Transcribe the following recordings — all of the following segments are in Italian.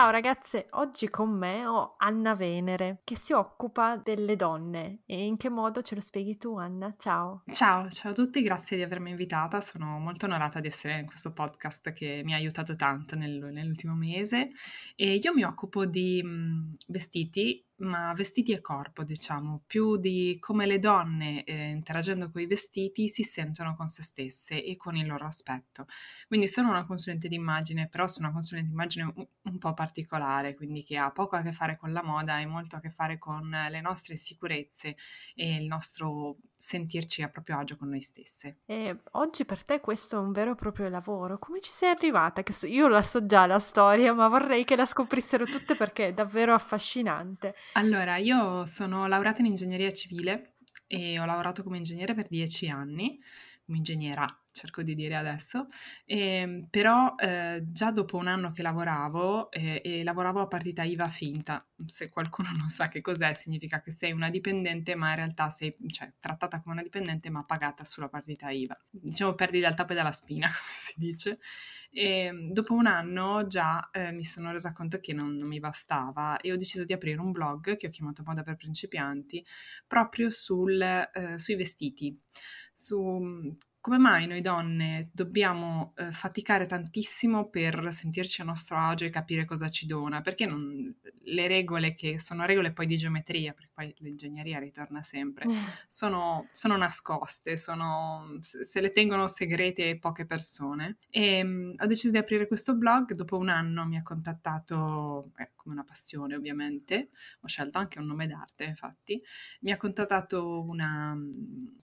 Ciao ragazze, oggi con me ho Anna Venere che si occupa delle donne. E in che modo ce lo spieghi tu Anna? Ciao. Ciao, ciao a tutti, grazie di avermi invitata, sono molto onorata di essere in questo podcast che mi ha aiutato tanto nel, nell'ultimo mese. E io mi occupo di mh, vestiti ma vestiti e corpo, diciamo, più di come le donne eh, interagendo con i vestiti si sentono con se stesse e con il loro aspetto. Quindi sono una consulente d'immagine, però sono una consulente d'immagine un, un po' particolare, quindi che ha poco a che fare con la moda e molto a che fare con le nostre insicurezze e il nostro sentirci a proprio agio con noi stesse. E oggi per te questo è un vero e proprio lavoro. Come ci sei arrivata? Io la so già la storia, ma vorrei che la scoprissero tutte perché è davvero affascinante. Allora, io sono laureata in ingegneria civile e ho lavorato come ingegnere per dieci anni, come ingegnera cerco di dire adesso, eh, però eh, già dopo un anno che lavoravo eh, e lavoravo a partita IVA finta, se qualcuno non sa che cos'è significa che sei una dipendente ma in realtà sei cioè, trattata come una dipendente ma pagata sulla partita IVA, diciamo perdi dal tappo e dalla spina come si dice. E dopo un anno già eh, mi sono resa conto che non, non, mi bastava e ho deciso di aprire un blog che ho chiamato Moda per principianti proprio sul, eh, sui vestiti, su come mai noi donne dobbiamo eh, faticare tantissimo per sentirci a nostro agio e capire cosa ci dona? Perché non, le regole che sono regole poi di geometria, perché poi l'ingegneria ritorna sempre, mm. sono, sono, nascoste, sono, se le tengono segrete poche persone. E mh, ho deciso di aprire questo blog, dopo un anno mi ha contattato, eh, come una passione ovviamente, ho scelto anche un nome d'arte infatti, mi ha contattato una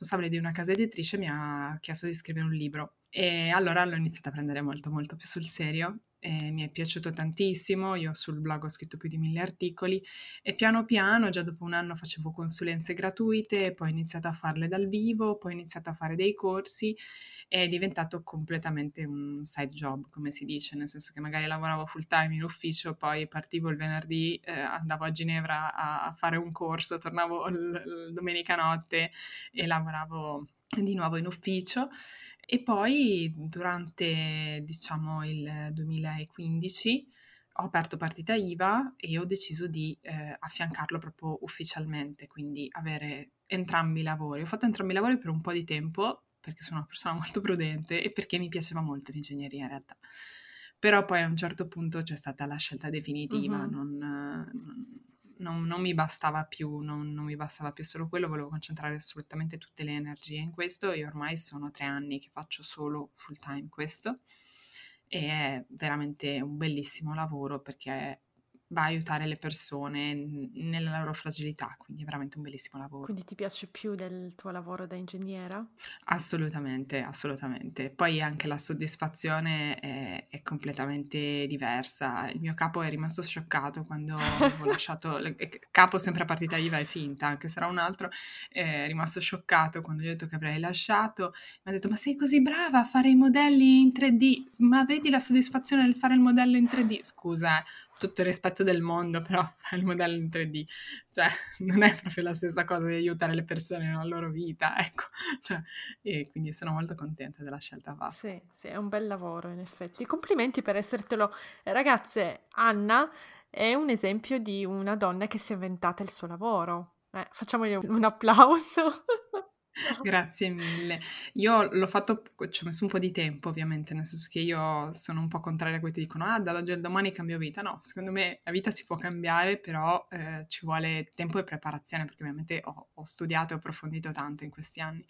responsabile di una casa editrice mi ha chiesto di scrivere un libro. E allora l'ho iniziato a prendere molto molto più sul serio e mi è piaciuto tantissimo, io sul blog ho scritto più di mille articoli e piano piano, già dopo un anno facevo consulenze gratuite, poi ho iniziato a farle dal vivo, poi ho iniziato a fare dei corsi è diventato completamente un side job, come si dice, nel senso che magari lavoravo full time in ufficio, poi partivo il venerdì, eh, andavo a Ginevra a, a, fare un corso, tornavo l- l- domenica notte e lavoravo di nuovo in ufficio. E poi durante, diciamo, il 2015 ho aperto partita IVA e ho deciso di eh, affiancarlo proprio ufficialmente, quindi avere entrambi i lavori. Ho fatto entrambi i lavori per un po' di tempo perché sono una persona molto prudente e perché mi piaceva molto l'ingegneria in realtà. Però poi a un certo punto c'è stata la scelta definitiva, mm-hmm. non, non non, non, mi bastava più, non, non, mi bastava più solo quello, volevo concentrare assolutamente tutte le energie in questo e ormai sono tre anni che faccio solo full time questo. E è veramente un bellissimo lavoro perché va a aiutare le persone nella loro fragilità, quindi è veramente un bellissimo lavoro. Quindi ti piace più del tuo lavoro da ingegnera? Assolutamente, assolutamente. Poi anche la soddisfazione è, è completamente diversa. Il mio capo è rimasto scioccato quando ho lasciato, capo sempre a partita IVA è finta, anche era un altro, è rimasto scioccato quando gli ho detto che avrei lasciato. Mi ha detto, ma sei così brava a fare i modelli in 3D, ma vedi la soddisfazione del fare il modello in 3D? Scusa, eh tutto il rispetto del mondo, però fare il modello in 3D, cioè non è proprio la stessa cosa di aiutare le persone nella loro vita, ecco, cioè, e quindi sono molto contenta della scelta fatta. Sì, sì, è un bel lavoro in effetti. Complimenti per essertelo. Ragazze, Anna è un esempio di una donna che si è inventata il suo lavoro. Eh, facciamogli un applauso. Grazie mille. Io l'ho fatto, ci ho messo un po' di tempo ovviamente, nel senso che io sono un po' contraria a quelli che dicono ah dall'oggi al domani cambio vita. No, secondo me la vita si può cambiare, però eh, ci vuole tempo e preparazione perché ovviamente ho, ho, studiato e approfondito tanto in questi anni,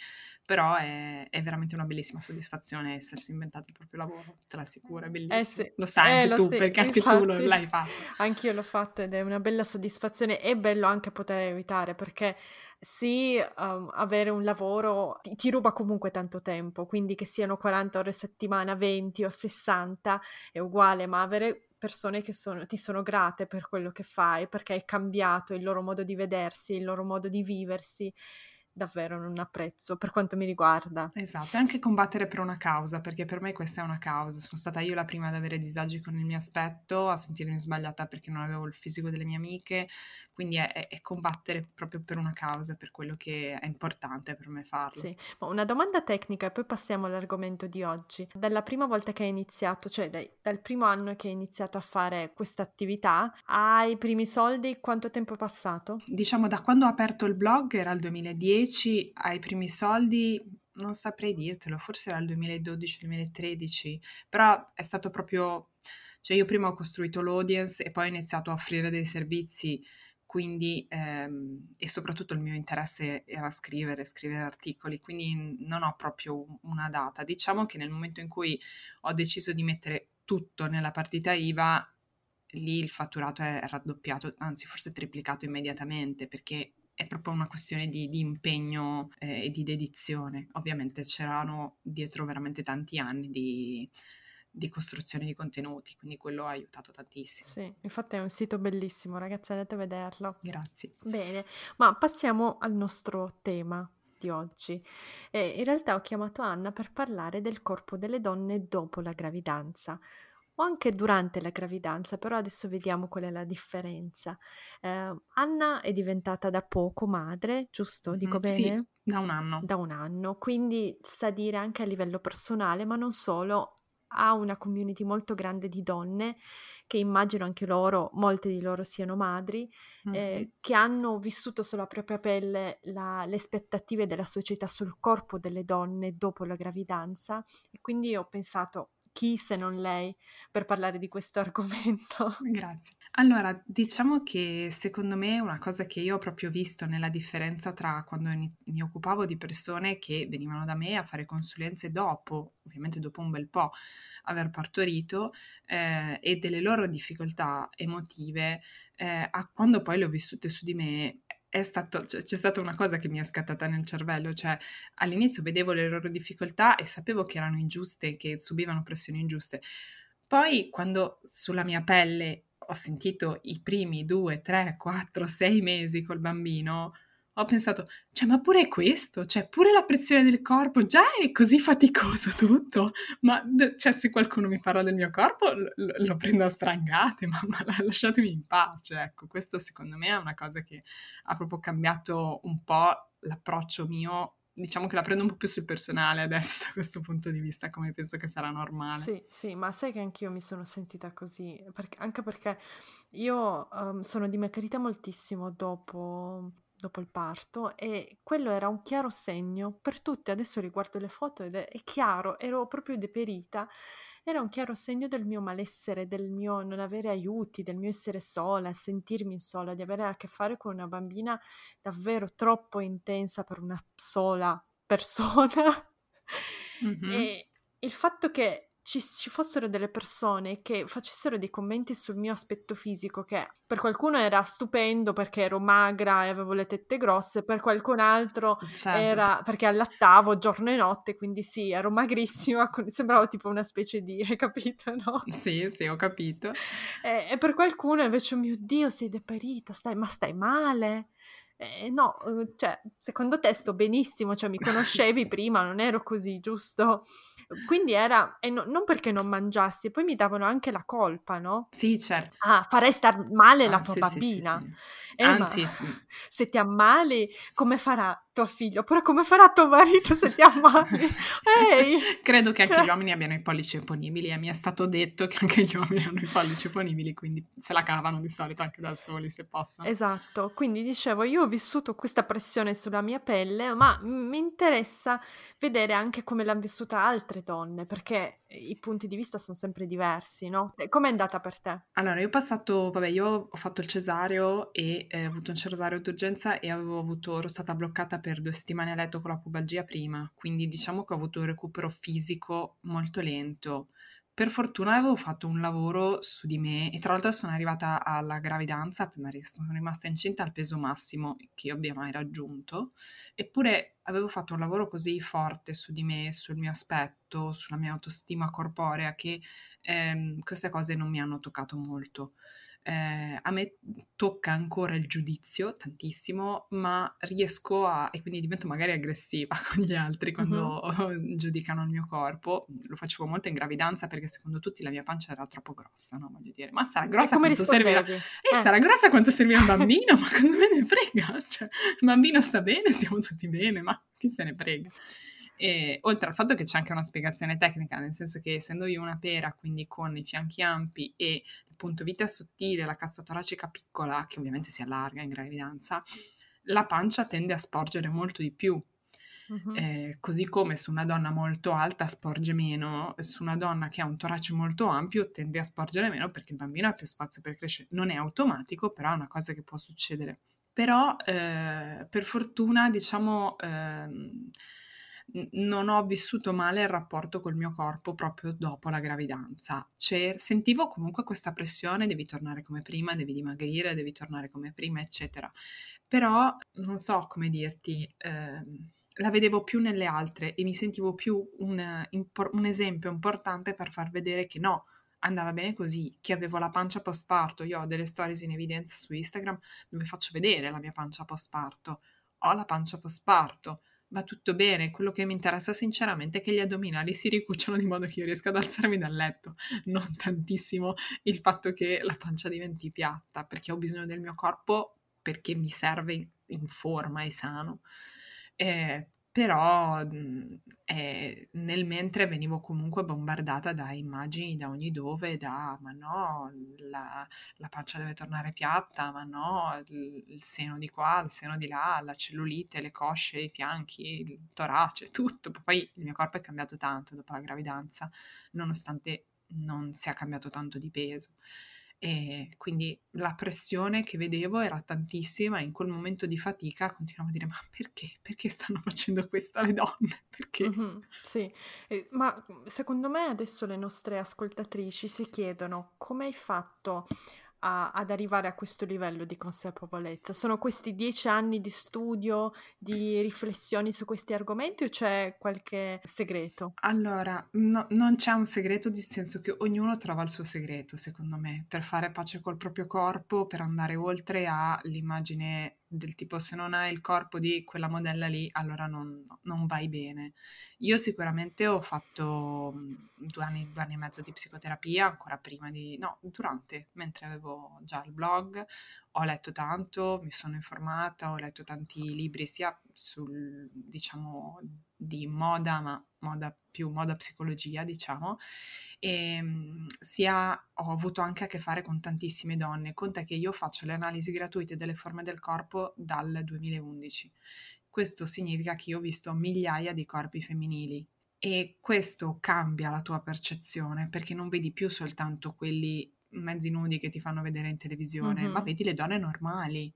però è, è, veramente una bellissima soddisfazione essersi inventato il proprio lavoro, te l'assicuro, è bellissimo. Eh sì. Lo sai eh, anche tu, sti- perché anche infatti, tu lo, l'hai fatto. Anch'io l'ho fatto ed è una bella soddisfazione e bello anche poter aiutare perché sì, um, avere un lavoro ti, ti, ruba comunque tanto tempo, quindi che siano 40 ore a settimana, 20 o 60 è uguale, ma avere persone che sono, ti sono grate per quello che fai, perché hai cambiato il loro modo di vedersi, il loro modo di viversi, davvero non ha prezzo per quanto mi riguarda. Esatto, e anche combattere per una causa, perché per me questa è una causa. Sono stata io la prima ad avere disagi con il mio aspetto, a sentirmi sbagliata perché non avevo il fisico delle mie amiche, quindi è, è, combattere proprio per una causa, per quello che è importante per me farlo. Sì, una domanda tecnica e poi passiamo all'argomento di oggi. Dalla prima volta che hai iniziato, cioè dai, dal primo anno che hai iniziato a fare questa attività, ai primi soldi quanto tempo è passato? Diciamo da quando ho aperto il blog era il 2010, ai primi soldi non saprei dirtelo, forse era il 2012-2013, però è stato proprio... Cioè io prima ho costruito l'audience e poi ho iniziato a offrire dei servizi quindi, ehm, e soprattutto il mio interesse era scrivere, scrivere articoli, quindi non ho proprio una data. Diciamo che nel momento in cui ho deciso di mettere tutto nella partita IVA, lì il fatturato è raddoppiato, anzi forse triplicato immediatamente, perché è proprio una questione di, di impegno eh, e di dedizione. Ovviamente c'erano dietro veramente tanti anni di di costruzione di contenuti, quindi quello ha aiutato tantissimo. Sì, infatti è un sito bellissimo, ragazzi, andate a vederlo. Grazie. Bene, ma passiamo al nostro tema di oggi. Eh, in realtà ho chiamato Anna per parlare del corpo delle donne dopo la gravidanza o anche durante la gravidanza, però adesso vediamo qual è la differenza. Eh, Anna è diventata da poco madre, giusto? Dico mm, bene? Sì, da un anno. Da un anno, quindi sa dire anche a livello personale, ma non solo, ha una community molto grande di donne che immagino anche loro, molte di loro siano madri, mm-hmm. eh, che hanno vissuto sulla propria pelle la, le aspettative della società sul corpo delle donne dopo la gravidanza e quindi ho pensato chi se non lei per parlare di questo argomento. Grazie. Allora, diciamo che secondo me una cosa che io ho proprio visto nella differenza tra quando mi occupavo di persone che venivano da me a fare consulenze dopo, ovviamente dopo un bel po' aver partorito, eh, e delle loro difficoltà emotive, eh, a quando poi le ho vissute su di me, stato, c'è stata una cosa che mi è scattata nel cervello, cioè all'inizio vedevo le loro difficoltà e sapevo che erano ingiuste, che subivano pressioni ingiuste. Poi quando sulla mia pelle ho sentito i primi due, tre, quattro, sei mesi col bambino, ho pensato, cioè, ma pure questo, cioè, pure la pressione del corpo, già è così faticoso tutto, ma cioè, se qualcuno mi parla del mio corpo lo, lo prendo a sprangate, ma, lasciatemi in pace, ecco, questo secondo me è una cosa che ha proprio cambiato un po' l'approccio mio diciamo che la prendo un po' più sul personale adesso da questo punto di vista, come penso che sarà normale. Sì, sì, ma sai che anch'io mi sono sentita così, perché, anche perché io um, sono dimagrita moltissimo dopo, dopo, il parto e quello era un chiaro segno per tutte, adesso riguardo le foto ed è, è chiaro, ero proprio deperita era un chiaro segno del mio malessere, del mio non avere aiuti, del mio essere sola, sentirmi sola, di avere a che fare con una bambina davvero troppo intensa per una sola persona. Mm-hmm. E il fatto che ci, ci, fossero delle persone che facessero dei commenti sul mio aspetto fisico, che per qualcuno era stupendo perché ero magra e avevo le tette grosse, per qualcun altro certo. era perché allattavo giorno e notte, quindi sì, ero magrissima, sembravo tipo una specie di, hai capito, no? Sì, sì, ho capito. E, e per qualcuno invece, oh mio Dio, sei deperita, stai, ma stai male? Eh, no, uhm, cioè, secondo te sto benissimo, cioè mi conoscevi prima, non ero così, giusto? Quindi era, e no, non perché non mangiassi, poi mi davano anche la colpa, no? Sì, certo. Ah, farei star male ah, la tua sì, bambina. Sì, sì, eh, Anzi, mm. se ti ammali, come farà tuo figlio? Oppure come farà tuo marito se ti ammali? Ehi! Credo che cioè... anche gli uomini abbiano i pollici opponibili e mi è stato detto che anche gli uomini hanno i pollici opponibili, quindi se la cavano di solito anche da soli se possono. Esatto, quindi dicevo, io vissuto questa pressione sulla mia pelle, ma mi interessa vedere anche come l'hanno vissuta altre donne, perché i punti di vista sono sempre diversi, no? Com'è andata per te? Allora, io ho passato, vabbè, io ho fatto il cesareo e eh, ho avuto un cesareo d'urgenza e avevo avuto, ero stata bloccata per due settimane a letto con la pubalgia prima, quindi diciamo che ho avuto un recupero fisico molto lento. Per fortuna avevo fatto un lavoro su di me e tra l'altro sono arrivata alla gravidanza, sono rimasta incinta al peso massimo che io abbia mai raggiunto, eppure avevo fatto un lavoro così forte su di me, sul mio aspetto, sulla mia autostima corporea che ehm, queste cose non mi hanno toccato molto. Eh, a me tocca ancora il giudizio tantissimo, ma riesco a, e quindi divento magari aggressiva con gli altri quando uh-huh. giudicano il mio corpo. Lo facevo molto in gravidanza perché secondo tutti la mia pancia era troppo grossa, no? Voglio dire, ma sarà grossa quanto servirà? Eh, eh. sarà grossa quanto servirà un bambino, ma cosa me ne frega? Cioè, il bambino sta bene, stiamo tutti bene, ma chi se ne frega? E, oltre al fatto che c'è anche una spiegazione tecnica, nel senso che essendo io una pera, quindi con i fianchi ampi e il punto vita sottile, la cassa toracica piccola, che ovviamente si allarga in gravidanza, la pancia tende a sporgere molto di più. Uh-huh. Eh, così come su una donna molto alta sporge meno, su una donna che ha un torace molto ampio tende a sporgere meno perché il bambino ha più spazio per crescere. Non è automatico, però è una cosa che può succedere. Però eh, per fortuna, diciamo, eh, non ho vissuto male il rapporto col mio corpo proprio dopo la gravidanza. Cioè, sentivo comunque questa pressione, devi tornare come prima, devi dimagrire, devi tornare come prima, eccetera. Però non so come dirti, eh, la vedevo più nelle altre e mi sentivo più un, un esempio importante per far vedere che no, andava bene così, che avevo la pancia post parto. Io ho delle stories in evidenza su Instagram dove faccio vedere la mia pancia post parto. Ho la pancia post parto va tutto bene. Quello che mi interessa sinceramente è che gli addominali si ricucciano di modo che io riesca ad alzarmi dal letto, non tantissimo il fatto che la pancia diventi piatta, perché ho bisogno del mio corpo perché mi serve in forma e sano. Eh, però eh, nel mentre venivo comunque bombardata da immagini da ogni dove, da ma no, la, la pancia deve tornare piatta, ma no, il, il, seno di qua, il seno di là, la cellulite, le cosce, i fianchi, il torace, tutto. Poi il mio corpo è cambiato tanto dopo la gravidanza, nonostante non sia cambiato tanto di peso. E quindi la pressione che vedevo era tantissima e in quel momento di fatica continuavo a dire ma perché? Perché stanno facendo questo alle donne? Perché? Mm-hmm, sì, eh, ma secondo me adesso le nostre ascoltatrici si chiedono come hai fatto a, ad arrivare a questo livello di consapevolezza? Sono questi dieci anni di studio, di riflessioni su questi argomenti o c'è qualche segreto? Allora, no, non c'è un segreto, nel senso che ognuno trova il suo segreto, secondo me, per fare pace col proprio corpo, per andare oltre all'immagine del tipo se non hai il corpo di quella modella lì, allora non, non vai bene. Io sicuramente ho fatto due anni, due anni e mezzo di psicoterapia, ancora prima di... no, durante, mentre avevo già il blog, ho letto tanto, mi sono informata, ho letto tanti libri sia sul, diciamo, di moda, ma moda più moda psicologia, diciamo, e ehm, sia ho avuto anche a che fare con tantissime donne. Conta che io faccio le analisi gratuite delle forme del corpo dal 2011. Questo significa che io ho visto migliaia di corpi femminili e questo cambia la tua percezione perché non vedi più soltanto quelli mezzi nudi che ti fanno vedere in televisione, mm-hmm. ma vedi le donne normali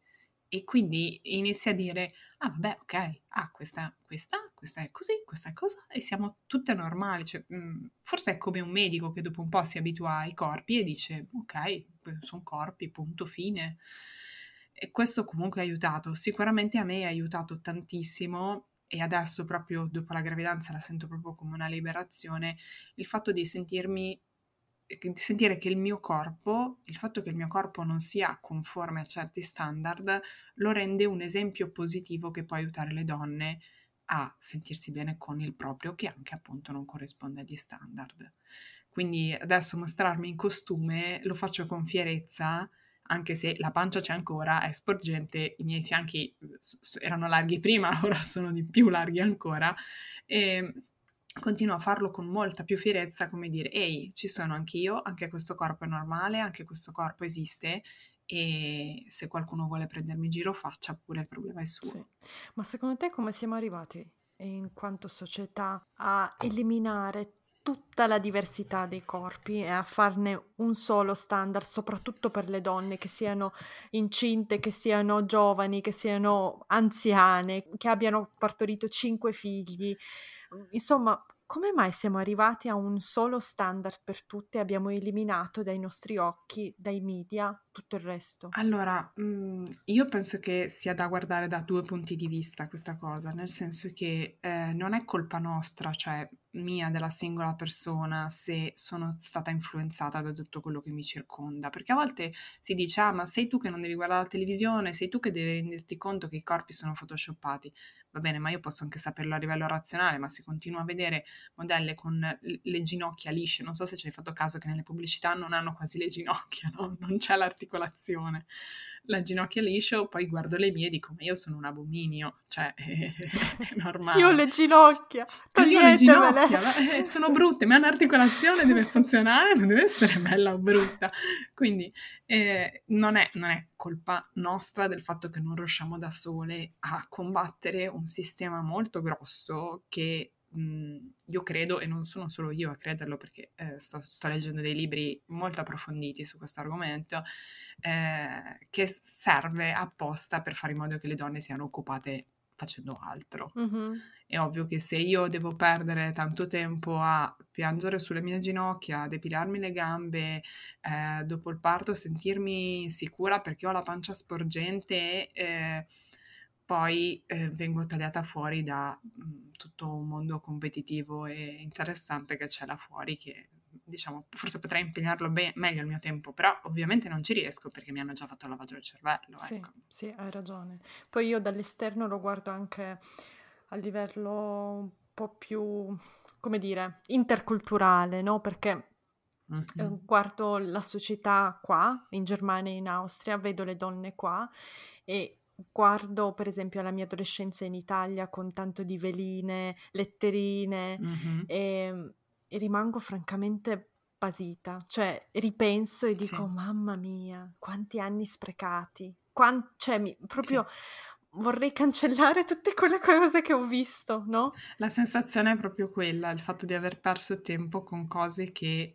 e quindi inizia a dire, ah vabbè, ok, ah questa, questa, questa è così, questa è cosa, e siamo tutte normali. Cioè, mh, mm, forse è come un medico che dopo un po' si abitua ai corpi e dice, ok, sono corpi, punto, fine. E questo comunque ha aiutato. Sicuramente a me ha aiutato tantissimo e adesso proprio dopo la gravidanza la sento proprio come una liberazione, il fatto di sentirmi sentire che il mio corpo, il fatto che il mio corpo non sia conforme a certi standard, lo rende un esempio positivo che può aiutare le donne a sentirsi bene con il proprio, che anche appunto non corrisponde agli standard. Quindi adesso mostrarmi in costume lo faccio con fierezza, anche se la pancia c'è ancora, è sporgente, i miei fianchi erano larghi prima, ora sono di più larghi ancora. E continuo a farlo con molta più fierezza, come dire, ehi, ci sono anche io, anche questo corpo è normale, anche questo corpo esiste e se qualcuno vuole prendermi in giro faccia pure, il problema è suo. Sì. Ma secondo te come siamo arrivati in quanto società a eliminare tutta la diversità dei corpi e a farne un solo standard, soprattutto per le donne che siano incinte, che siano giovani, che siano anziane, che abbiano partorito cinque figli Insomma, come mai siamo arrivati a un solo standard per tutte e abbiamo eliminato dai nostri occhi, dai media, tutto il resto? Allora, mh, io penso che sia da guardare da due punti di vista questa cosa, nel senso che eh, non è colpa nostra, cioè mia, della singola persona, se sono stata influenzata da tutto quello che mi circonda. Perché a volte si dice, ah, ma sei tu che non devi guardare la televisione, sei tu che devi renderti conto che i corpi sono photoshoppati. Va bene, ma io posso anche saperlo a livello razionale, ma se continuo a vedere modelle con le ginocchia lisce, non so se ci hai fatto caso che nelle pubblicità non hanno quasi le ginocchia, no? non c'è l'articolazione la ginocchia liscio, poi guardo le mie e dico, ma io sono un abominio, cioè è, è normale. Io le ginocchia, io le ginocchia, eh, sono brutte, ma un'articolazione deve funzionare, non deve essere bella o brutta. Quindi eh, non, è, non è colpa nostra del fatto che non riusciamo da sole a combattere un sistema molto grosso che io credo, e non sono solo io a crederlo perché eh, sto, sto, leggendo dei libri molto approfonditi su questo argomento, eh, che serve apposta per fare in modo che le donne siano occupate facendo altro. Mm-hmm. È ovvio che se io devo perdere tanto tempo a piangere sulle mie ginocchia, a depilarmi le gambe, eh, dopo il parto sentirmi sicura perché ho la pancia sporgente e eh, poi eh, vengo tagliata fuori da mh, mm, tutto un mondo competitivo e interessante che c'è là fuori che diciamo forse potrei impegnarlo be- meglio il mio tempo però ovviamente non ci riesco perché mi hanno già fatto il lavaggio del cervello sì, ecco. sì hai ragione poi io dall'esterno lo guardo anche a livello un po' più come dire interculturale no perché mm-hmm. guardo la società qua in Germania e in Austria vedo le donne qua e guardo per esempio la mia adolescenza in Italia con tanto di veline, letterine mm-hmm. e, e, rimango francamente basita, cioè ripenso e dico sì. mamma mia, quanti anni sprecati, Quant- cioè mi, proprio... Sì. Vorrei cancellare tutte quelle cose che ho visto, no? La sensazione è proprio quella, il fatto di aver perso tempo con cose che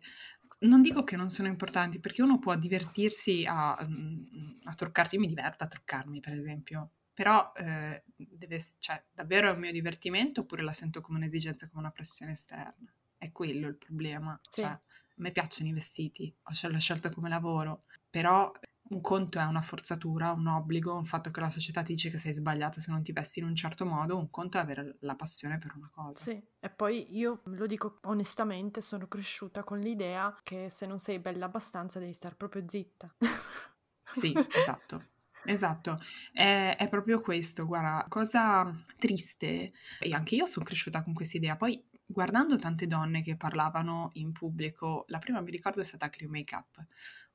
non dico che non sono importanti, perché uno può divertirsi a, mm, a truccarsi, io mi diverto a truccarmi per esempio, però eh, deve, cioè, davvero è un mio divertimento oppure la sento come un'esigenza, come una pressione esterna? È quello il problema. Sì. Cioè, a me piacciono i vestiti, ho l'ho scelto come lavoro, però un conto è una forzatura, un obbligo, un fatto che la società ti dice che sei sbagliata se non ti vesti in un certo modo, un conto è avere la passione per una cosa. Sì, e poi io lo dico onestamente, sono cresciuta con l'idea che se non sei bella abbastanza devi stare proprio zitta. sì, esatto. Esatto, è, è, proprio questo, guarda, cosa triste, e anche io sono cresciuta con questa idea, poi guardando tante donne che parlavano in pubblico, la prima mi ricordo è stata Clio Makeup, ho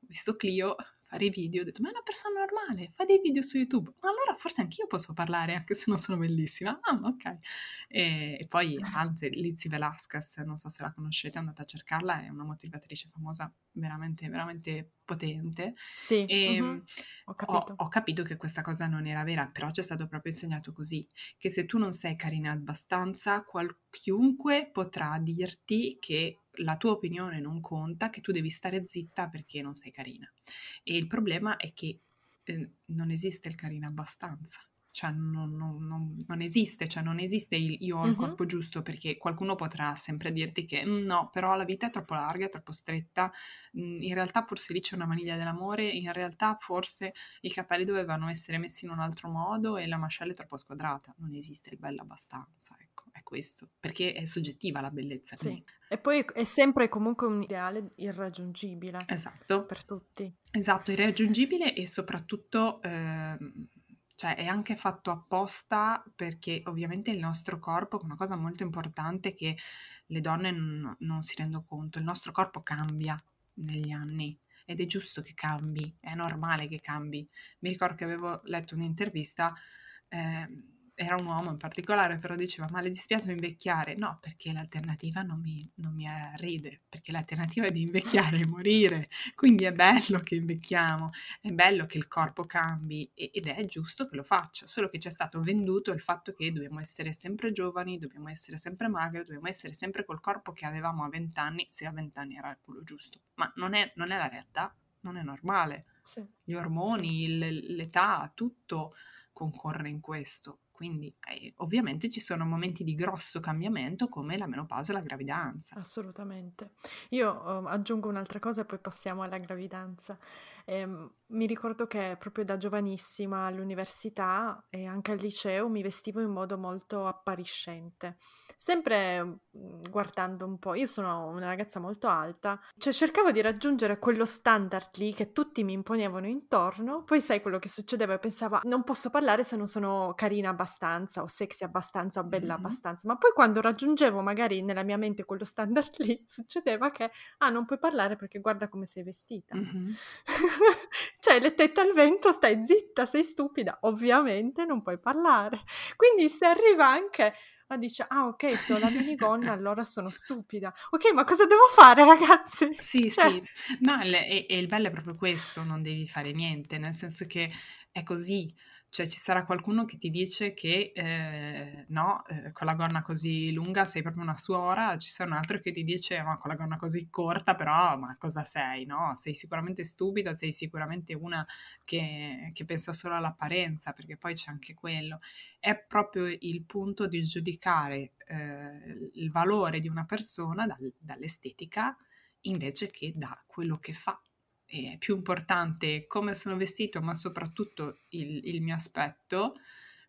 visto Clio fare i video, ho detto ma è una persona normale, fa dei video su YouTube, ma allora forse anch'io posso parlare anche se non sono bellissima. Ah, ok. E, e poi anzi, Lizzie Velasquez, non so se la conoscete, andate a cercarla, è una motivatrice famosa veramente, veramente potente. Sì, e uh-huh. ho, capito. Ho, ho, capito. che questa cosa non era vera, però ci è stato proprio insegnato così, che se tu non sei carina abbastanza, qual- chiunque potrà dirti che la tua opinione non conta, che tu devi stare zitta perché non sei carina. E il problema è che eh, non esiste il carina abbastanza cioè non, non, non, non, esiste, cioè non esiste il io ho il uh-huh. corpo giusto perché qualcuno potrà sempre dirti che mm, no, però la vita è troppo larga, è troppo stretta, mm, in realtà forse lì c'è una maniglia dell'amore, in realtà forse i capelli dovevano essere messi in un altro modo e la mascella è troppo squadrata, non esiste il bello abbastanza, ecco, è questo, perché è soggettiva la bellezza. Sì. E poi è sempre comunque un ideale irraggiungibile. Esatto. Per tutti. Esatto, irraggiungibile e soprattutto... Eh, cioè è anche fatto apposta perché ovviamente il nostro corpo, una cosa molto importante che le donne non, non si rendono conto, il nostro corpo cambia negli anni ed è giusto che cambi, è normale che cambi. Mi ricordo che avevo letto un'intervista eh, era un uomo in particolare, però diceva ma le dispiace invecchiare? No, perché l'alternativa non mi, non mi ride, perché l'alternativa è di invecchiare e morire, quindi è bello che invecchiamo, è bello che il corpo cambi ed è giusto che lo faccia, solo che ci è stato venduto il fatto che dobbiamo essere sempre giovani, dobbiamo essere sempre magre, dobbiamo essere sempre col corpo che avevamo a 20 anni, se a 20 anni era quello giusto, ma non è, non è la realtà, non è normale. Sì. Gli ormoni, sì. l'età, tutto concorre in questo quindi eh, ovviamente ci sono momenti di grosso cambiamento come la menopausa e la gravidanza. Assolutamente. Io uh, aggiungo un'altra cosa e poi passiamo alla gravidanza. Eh, mi ricordo che proprio da giovanissima all'università e anche al liceo mi vestivo in modo molto appariscente, sempre mhmm, guardando un po'. Io sono una ragazza molto alta, cioè cercavo di raggiungere quello standard lì che tutti mi imponevano intorno, poi sai quello che succedeva pensavo non posso parlare se non sono carina abbastanza o sexy abbastanza o bella mm-hmm. abbastanza, ma poi quando raggiungevo magari nella mia mente quello standard lì, succedeva che ah non puoi parlare perché guarda come sei vestita. Mm-hmm. cioè le tette al vento, stai zitta, sei stupida, ovviamente non puoi parlare. Quindi se arriva anche a dice, ah ok, se ho la minigonna allora sono stupida. Ok, ma cosa devo fare ragazzi? Sì, cioè... sì, no, e, e il bello è proprio questo, non devi fare niente, nel senso che è così, cioè ci sarà qualcuno che ti dice che eh, no, eh, con la gonna così lunga sei proprio una suora, ci sarà un altro che ti dice ma con la gonna così corta però ma cosa sei, no? Sei sicuramente stupida, sei sicuramente una che, che pensa solo all'apparenza, perché poi c'è anche quello. È proprio il punto di giudicare eh, il valore di una persona dal, dall'estetica invece che da quello che fa è più importante come sono vestito, ma soprattutto il, il mio aspetto,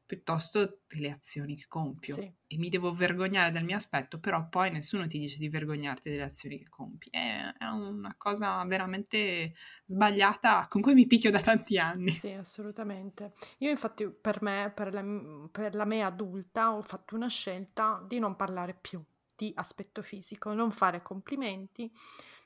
piuttosto delle azioni che compio. Sì. E mi devo vergognare del mio aspetto, però poi nessuno ti dice di vergognarti delle azioni che compi. È, è una cosa veramente sbagliata con cui mi picchio da tanti anni. Sì, assolutamente. Io infatti per me, per la, per la me adulta, ho fatto una scelta di non parlare più di aspetto fisico, non fare complimenti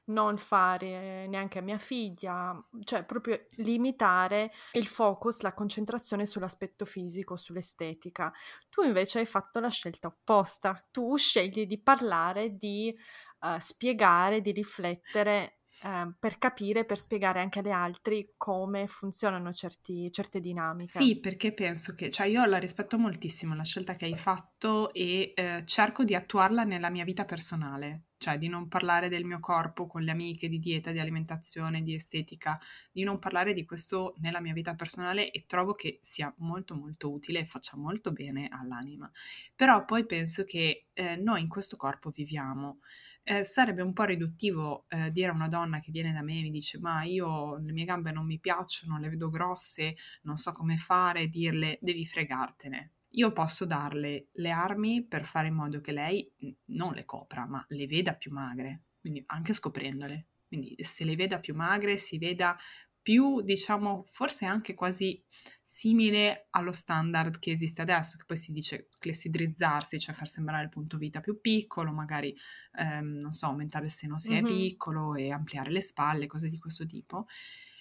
non fare neanche a mia figlia, cioè proprio limitare il focus, la concentrazione sull'aspetto fisico, sull'estetica. Tu invece hai fatto la scelta opposta, tu scegli di parlare, di uh, spiegare, di riflettere eh, per capire, per spiegare anche agli altri come funzionano certi, certe dinamiche. Sì, perché penso che, cioè io la rispetto moltissimo la scelta che hai fatto e eh, cerco di attuarla nella mia vita personale, cioè di non parlare del mio corpo con le amiche, di dieta, di alimentazione, di estetica, di non parlare di questo nella mia vita personale e trovo che sia molto molto utile e faccia molto bene all'anima. Però poi penso che eh, noi in questo corpo viviamo eh, sarebbe un po' riduttivo eh, dire a una donna che viene da me e mi dice ma io le mie gambe non mi piacciono, le vedo grosse, non so come fare, dirle devi fregartene. Io posso darle le armi per fare in modo che lei non le copra, ma le veda più magre, quindi anche scoprendole. Quindi se le veda più magre, si veda più, diciamo, forse anche quasi simile allo standard che esiste adesso, che poi si dice clessidrizzarsi, cioè far sembrare il punto vita più piccolo, magari, ehm, non so, aumentare il seno se mm-hmm. è piccolo e ampliare le spalle, cose di questo tipo.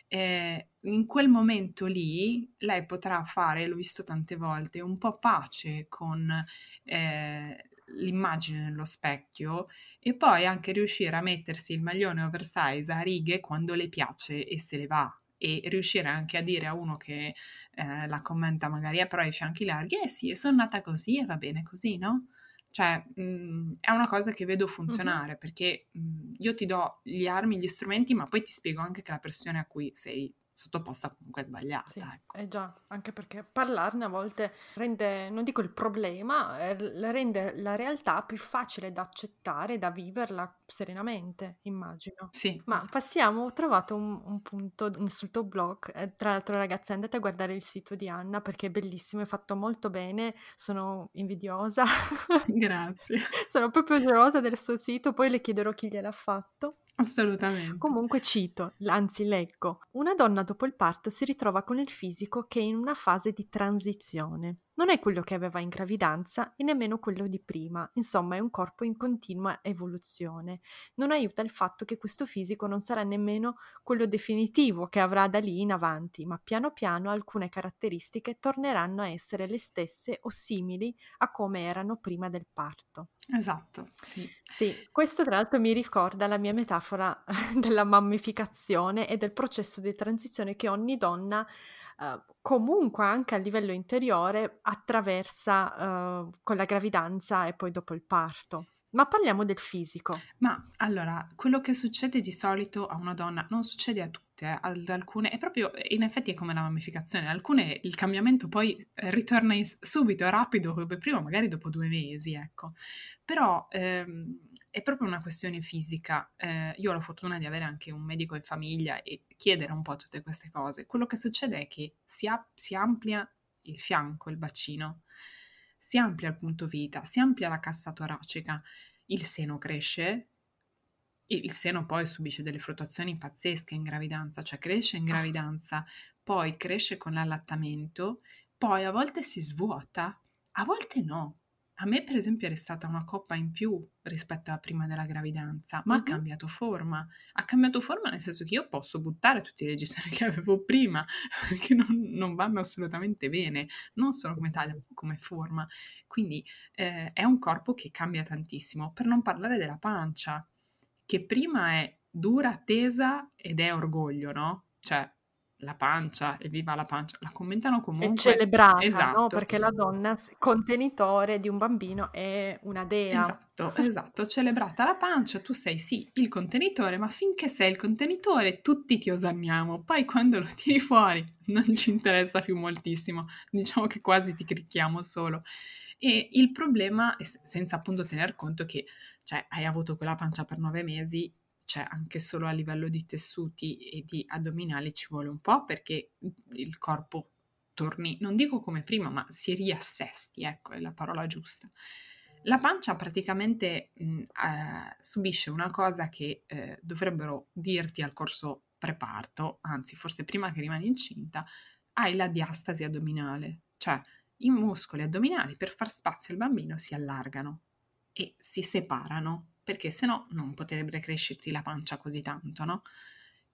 Eh, in quel momento lì lei potrà fare, l'ho visto tante volte, un po' pace con eh, l'immagine nello specchio e poi anche riuscire a mettersi il maglione oversize a righe quando le piace e se le va e riuscire anche a dire a uno che eh, la commenta magari però hai i fianchi larghi eh sì, sono nata così e va bene così, no? Cioè, mh, mm, è una cosa che vedo funzionare mm-hmm. perché mh, mm, io ti do gli armi, gli strumenti, ma poi ti spiego anche che la pressione a cui sei sottoposta comunque sbagliata. Sì, ecco. Eh già, anche perché parlarne a volte rende, non dico il problema, eh, rende la realtà più facile da accettare, da viverla serenamente, immagino. Sì. Ma esatto. passiamo, ho trovato un, un punto sul tuo blog, eh, tra l'altro ragazzi andate a guardare il sito di Anna perché è bellissimo, è fatto molto bene, sono invidiosa. Grazie. sono proprio gelosa del suo sito, poi le chiederò chi gliel'ha fatto. Assolutamente. Comunque cito, anzi leggo, una donna dopo il parto si ritrova con il fisico che è in una fase di transizione. Non è quello che aveva in gravidanza e nemmeno quello di prima, insomma è un corpo in continua evoluzione. Non aiuta il fatto che questo fisico non sarà nemmeno quello definitivo che avrà da lì in avanti, ma piano piano alcune caratteristiche torneranno a essere le stesse o simili a come erano prima del parto. Esatto, sì. Sì, questo tra l'altro mi ricorda la mia metafora della mammificazione e del processo di transizione che ogni donna Uh, comunque anche a livello interiore attraversa uh, con la gravidanza e poi dopo il parto. Ma parliamo del fisico. Ma allora, quello che succede di solito a una donna non succede a tutte, eh. ad alcune, è proprio, in effetti è come la mammificazione, alcune il cambiamento poi ritorna in, subito, rapido, come prima magari dopo due mesi, ecco. Però ehm, è proprio una questione fisica. Eh, io ho la fortuna di avere anche un medico in famiglia e chiedere un po' tutte queste cose. Quello che succede è che si, a- si amplia il fianco, il bacino, si amplia il punto vita, si amplia la cassa toracica, il seno cresce, il seno poi subisce delle fluttuazioni pazzesche in gravidanza, cioè cresce in gravidanza, poi cresce con l'allattamento, poi a volte si svuota, a volte no. A me, per esempio, è stata una coppa in più rispetto a prima della gravidanza, ma uh-huh. ha cambiato forma. Ha cambiato forma nel senso che io posso buttare tutti i registri che avevo prima, perché non, non vanno assolutamente bene, non solo come taglia, come forma. Quindi eh, è un corpo che cambia tantissimo. Per non parlare della pancia, che prima è dura, tesa ed è orgoglio, no? Cioè, la pancia, evviva la pancia, la commentano comunque. È celebrata, esatto. no? Perché la donna contenitore di un bambino è una dea. Esatto, esatto, celebrata la pancia, tu sei sì il contenitore, ma finché sei il contenitore tutti ti osanniamo, poi quando lo tiri fuori non ci interessa più moltissimo, diciamo che quasi ti cricchiamo solo. E il problema, senza appunto tener conto che cioè, hai avuto quella pancia per nove mesi, cioè anche solo a livello di tessuti e di addominali ci vuole un po' perché il corpo torni, non dico come prima, ma si riassesti, ecco, è la parola giusta. La pancia praticamente mh, eh, subisce una cosa che eh, dovrebbero dirti al corso preparto, anzi forse prima che rimani incinta, hai la diastasi addominale, cioè i muscoli addominali per far spazio al bambino si allargano e si separano perché se no non potrebbe crescerti la pancia così tanto, no?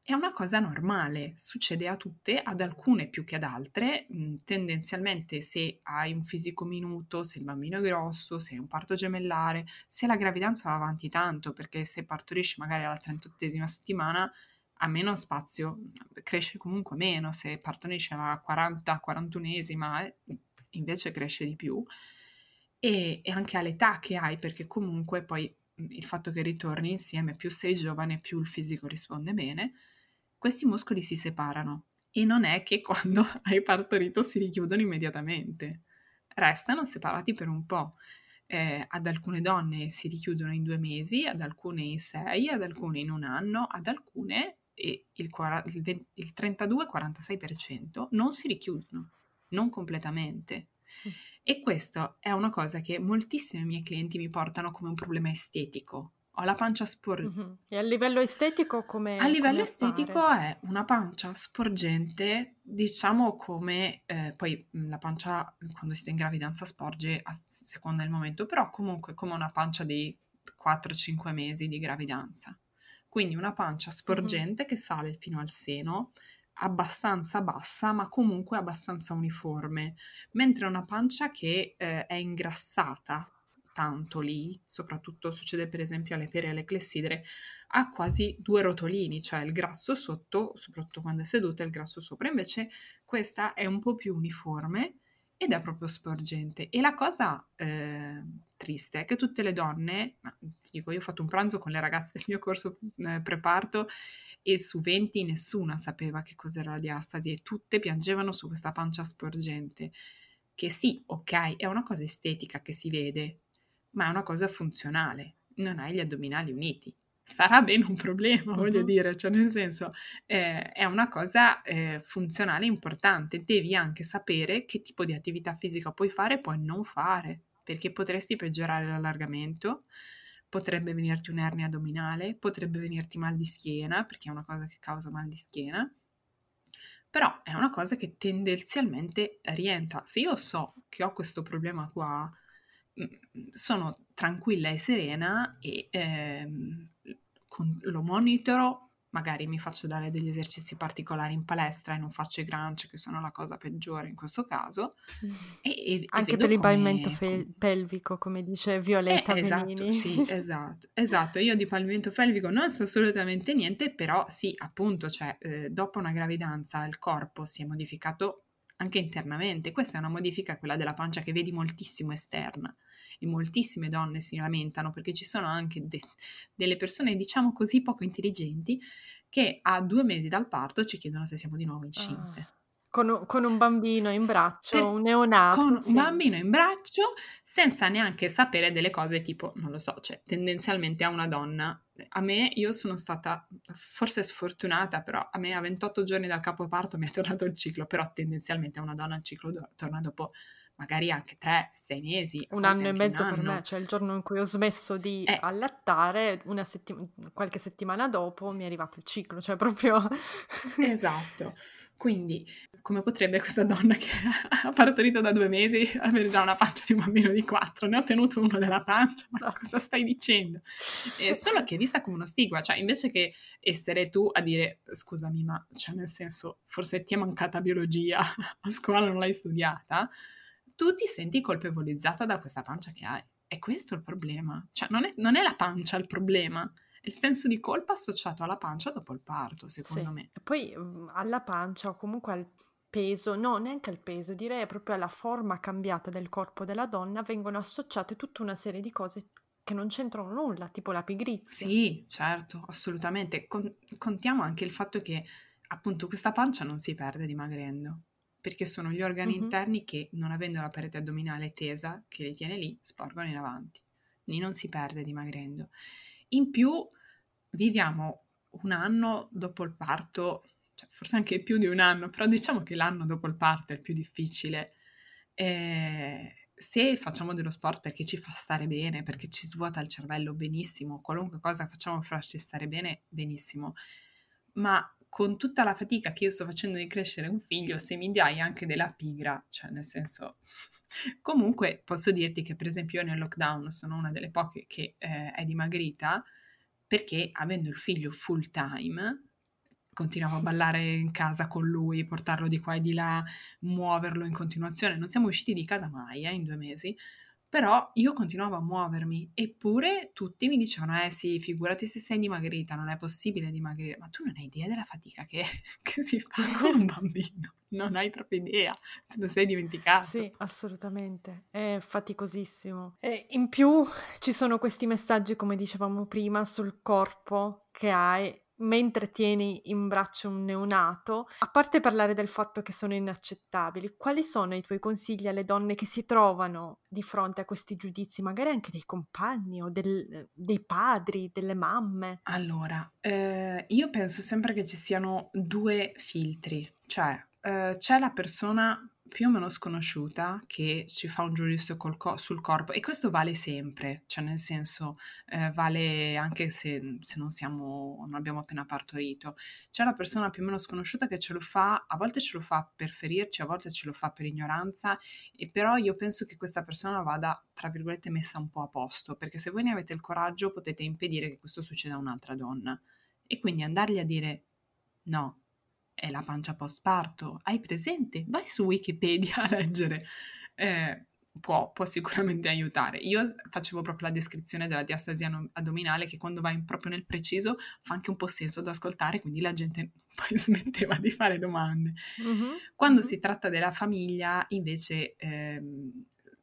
È una cosa normale, succede a tutte, ad alcune più che ad altre. Mm, tendenzialmente se hai un fisico minuto, se il bambino è grosso, se hai un parto gemellare, se la gravidanza va avanti tanto, perché se partorisci magari alla 38esima settimana ha meno spazio, cresce comunque meno, se partorisci alla 40-41esima eh, invece cresce di più. E, e anche all'età che hai, perché comunque poi il fatto che ritorni insieme, più sei giovane, più il fisico risponde bene, questi muscoli si separano e non è che quando hai partorito si richiudono immediatamente, restano separati per un po'. Eh, ad alcune donne si richiudono in due mesi, ad alcune in sei, ad alcune in un anno, ad alcune il, il, il 32-46% non si richiudono, non completamente. Mm. E questo è una cosa che moltissimi miei clienti mi portano come un problema estetico. Ho la pancia sporgente. Mm-hmm. E a livello estetico come A livello come estetico è una pancia sporgente, diciamo come eh, poi la pancia quando siete in gravidanza sporge a seconda del momento, però comunque come una pancia di 4-5 mesi di gravidanza. Quindi una pancia sporgente mm-hmm. che sale fino al seno, abbastanza bassa, ma comunque abbastanza uniforme, mentre una pancia che eh, è ingrassata tanto lì, soprattutto succede per esempio alle pere e alle clessidre, ha quasi due rotolini, cioè il grasso sotto, soprattutto quando è seduta, e il grasso sopra. Invece questa è un po' più uniforme ed è proprio sporgente. E la cosa eh, triste è che tutte le donne, ti dico, io ho fatto un pranzo con le ragazze del mio corso eh, preparto e su 20 nessuna sapeva che cos'era la diastasi e tutte piangevano su questa pancia sporgente, che sì, ok, è una cosa estetica che si vede, ma è una cosa funzionale, non hai gli addominali uniti. Sarà bene un problema, voglio uh-huh. dire, cioè nel senso eh, è una cosa eh, funzionale importante, devi anche sapere che tipo di attività fisica puoi fare e puoi non fare, perché potresti peggiorare l'allargamento, potrebbe venirti un'ernia addominale, potrebbe venirti mal di schiena, perché è una cosa che causa mal di schiena, però è una cosa che tendenzialmente rientra. Se io so che ho questo problema qua, mm, sono tranquilla e serena e ehm, con, lo monitoro magari mi faccio dare degli esercizi particolari in palestra e non faccio i crunch che sono la cosa peggiore in questo caso e, e, anche e per il pavimento fe- pelvico come dice Violetta eh, esatto, sì, esatto, esatto. Io di pavimento pelvico non so assolutamente niente però sì appunto cioè eh, dopo una gravidanza il corpo si è modificato anche internamente. Questa è una modifica quella della pancia che vedi moltissimo esterna e moltissime donne si lamentano perché ci sono anche de- delle persone, diciamo così, poco intelligenti che a due mesi dal parto ci chiedono se siamo di nuovo incinte. Ah. Con, con, un bambino in braccio, per, un neonato. Con sì. un bambino in braccio senza neanche sapere delle cose tipo, non lo so, cioè tendenzialmente a una donna. A me, io sono stata forse sfortunata, però a me a 28 giorni dal capoparto mi è tornato il ciclo, però tendenzialmente a una donna il ciclo torna dopo magari anche 3-6 mesi. Un anno e mezzo per me, cioè il giorno in cui ho smesso di eh. allattare, settim- qualche settimana dopo mi è arrivato il ciclo, cioè proprio... esatto. Quindi, come potrebbe questa donna che ha partorito da due mesi avere già una pancia di un bambino di quattro? Ne ho tenuto uno della pancia, ma cosa stai dicendo? Eh, solo che è vista come uno stigma, cioè invece che essere tu a dire scusami, ma cioè nel senso, forse ti è mancata biologia, a scuola non l'hai studiata, tu ti senti colpevolizzata da questa pancia che hai. E questo è il problema. Cioè, non è, non è la pancia il problema, il senso di colpa associato alla pancia dopo il parto, secondo sì. me. E poi mhmm, alla pancia o comunque al peso, no, neanche al peso, direi proprio alla forma cambiata del corpo della donna, vengono associate tutta una serie di cose che non c'entrano nulla, tipo la pigrizia. Sì, certo, assolutamente. Con- contiamo anche il fatto che appunto questa pancia non si perde dimagrendo, perché sono gli organi mm-hmm. interni che, non avendo la parete addominale tesa che li tiene lì, sporgono in avanti. Lì non si perde dimagrendo. In più viviamo un anno dopo il parto, cioè forse anche più di un anno, però diciamo che l'anno dopo il parto è il più difficile. Eh, se facciamo dello sport perché ci fa stare bene, perché ci svuota il cervello benissimo, qualunque cosa facciamo farci stare bene, benissimo. Ma con tutta la fatica che io sto facendo di crescere un figlio, se mi dai anche della pigra, cioè nel senso... Comunque posso dirti che per esempio io nel lockdown sono una delle poche che eh, è dimagrita perché avendo il figlio full time continuavo a ballare in casa con lui, portarlo di qua e di là, muoverlo in continuazione. Non siamo usciti di casa mai eh, in due mesi, però io continuavo a muovermi, eppure tutti mi dicevano, eh sì, figurati se sei dimagrita, non è possibile dimagrire, ma tu non hai idea della fatica che, che si fa con un bambino, non hai proprio idea, te lo sei dimenticato. Sì, assolutamente, è faticosissimo. E in più ci sono questi messaggi, come dicevamo prima, sul corpo che hai mentre tieni in braccio un neonato, a parte parlare del fatto che sono inaccettabili, quali sono i tuoi consigli alle donne che si trovano di fronte a questi giudizi, magari anche dei compagni o del, dei padri, delle mamme? Allora, eh, io penso sempre che ci siano due filtri, cioè eh, c'è la persona più o meno sconosciuta che ci fa un giudizio co- sul corpo e questo vale sempre, cioè nel senso eh, vale anche se, se, non siamo, non abbiamo appena partorito. C'è la persona più o meno sconosciuta che ce lo fa, a volte ce lo fa per ferirci, a volte ce lo fa per ignoranza, e però io penso che questa persona vada, tra virgolette, messa un po' a posto, perché se voi ne avete il coraggio potete impedire che questo succeda a un'altra donna. E quindi andargli a dire no, è la pancia post parto. Hai presente? Vai su Wikipedia a leggere. Eh, può, può, sicuramente aiutare. Io facevo proprio la descrizione della diastasia addominale che quando vai proprio nel preciso fa anche un po' senso da ascoltare, quindi la gente poi smetteva di fare domande. Mm-hmm. Quando mm-hmm. si tratta della famiglia, invece,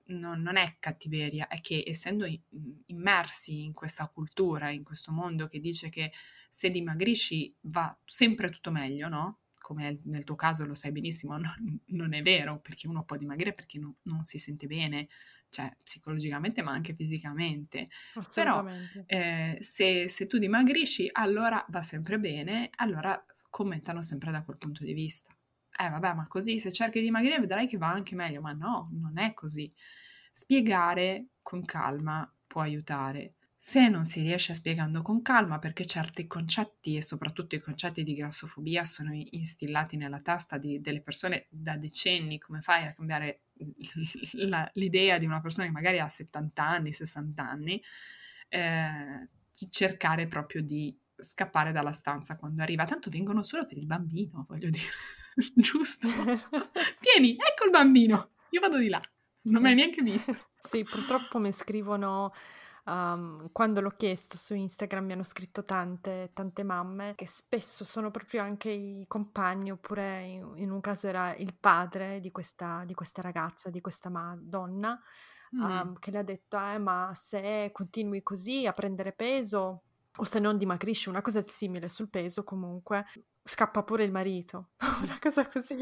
non, non, è cattiveria, è che essendo immersi in questa cultura, in questo mondo che dice che se dimagrisci va sempre tutto meglio, no? Come nel tuo caso lo sai benissimo, non, non è vero, perché uno può dimagrire perché no, non si sente bene, cioè psicologicamente ma anche fisicamente. Però eh, se, se, tu dimagrisci allora va sempre bene, allora commentano sempre da quel punto di vista. Eh vabbè, ma così se cerchi di dimagrire vedrai che va anche meglio, ma no, non è così. Spiegare con calma può aiutare. Se non si riesce spiegando con calma, perché certi concetti e soprattutto i concetti di grassofobia sono instillati nella testa di, delle persone da decenni, come fai a cambiare la, l'idea di una persona che magari ha 70 anni, 60 anni, eh, cercare proprio di scappare dalla stanza quando arriva, tanto vengono solo per il bambino, voglio dire, giusto? Tieni, ecco il bambino, io vado di là, non mi hai neanche visto. Sì, purtroppo mi scrivono Um, quando l'ho chiesto su Instagram mi hanno scritto tante, tante mamme che spesso sono proprio anche i compagni oppure in, in un caso era il padre di questa, di questa ragazza, di questa ma- donna mm. um, che le ha detto eh, ma se continui così a prendere peso o se non dimagrisce, una cosa simile sul peso comunque, scappa pure il marito, una cosa così.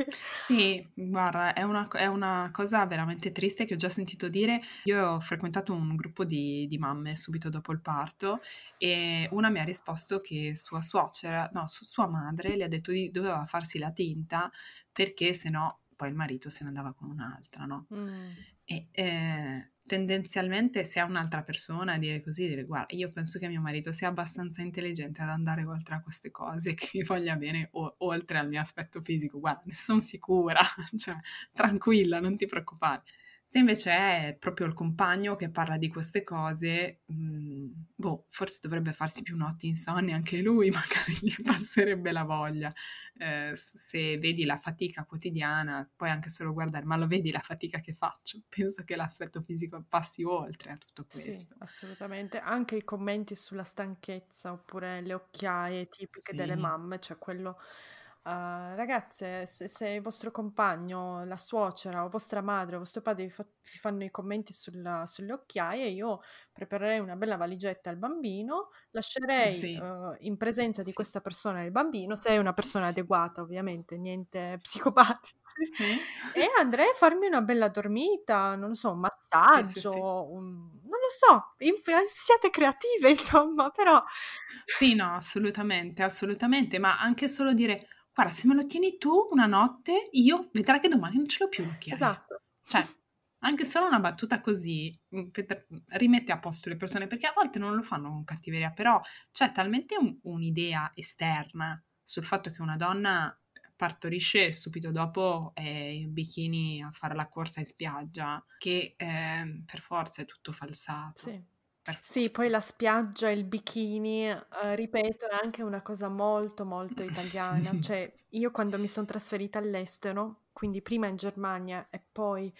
Sì, guarda, è una, è una, cosa veramente triste che ho già sentito dire. Io ho frequentato un gruppo di, di, mamme subito dopo il parto e una mi ha risposto che sua suocera, no, sua madre le ha detto che doveva farsi la tinta perché se no poi il marito se ne andava con un'altra, no? Mm. E, eh, tendenzialmente se è un'altra persona dire così, dire guarda, io penso che mio marito sia abbastanza intelligente ad andare oltre a queste cose, che mi voglia bene o- oltre al mio aspetto fisico, guarda, ne sono sicura, cioè tranquilla, non ti preoccupare. Se invece è proprio il compagno che parla di queste cose, mh, mm, boh, forse dovrebbe farsi più notti insonni anche lui, magari gli passerebbe la voglia. Eh, se vedi la fatica quotidiana, puoi anche solo guardare, ma lo vedi la fatica che faccio? Penso che l'aspetto fisico passi oltre a tutto questo. Sì, assolutamente. Anche i commenti sulla stanchezza oppure le occhiaie tipiche sì. delle mamme, cioè quello Uh, ragazze, se, se, il vostro compagno, la suocera o vostra madre o vostro padre vi, fa- vi fanno i commenti sulla, sulle occhiaie, io preparerei una bella valigetta al bambino, lascerei sì. uh, in presenza di sì. questa persona il bambino, se è una persona adeguata ovviamente, niente psicopatici, sì. e andrei a farmi una bella dormita, non lo so, un massaggio, un, non lo so, inf- siate creative insomma, però... Sì, no, assolutamente, assolutamente, ma anche solo dire guarda, se me lo tieni tu una notte, io vedrai che domani non ce l'ho più l'occhiaio. Esatto. Cioè, anche solo una battuta così mm, rimette a posto le persone, perché a volte non lo fanno con cattiveria, però c'è talmente un, un'idea esterna sul fatto che una donna partorisce subito dopo è in bikini a fare la corsa in spiaggia, che eh, per forza è tutto falsato. Sì. Sì, poi la spiaggia, il bikini, eh, ripeto, è anche una cosa molto, molto italiana. Cioè, io quando mi sono trasferita all'estero, quindi prima in Germania e poi,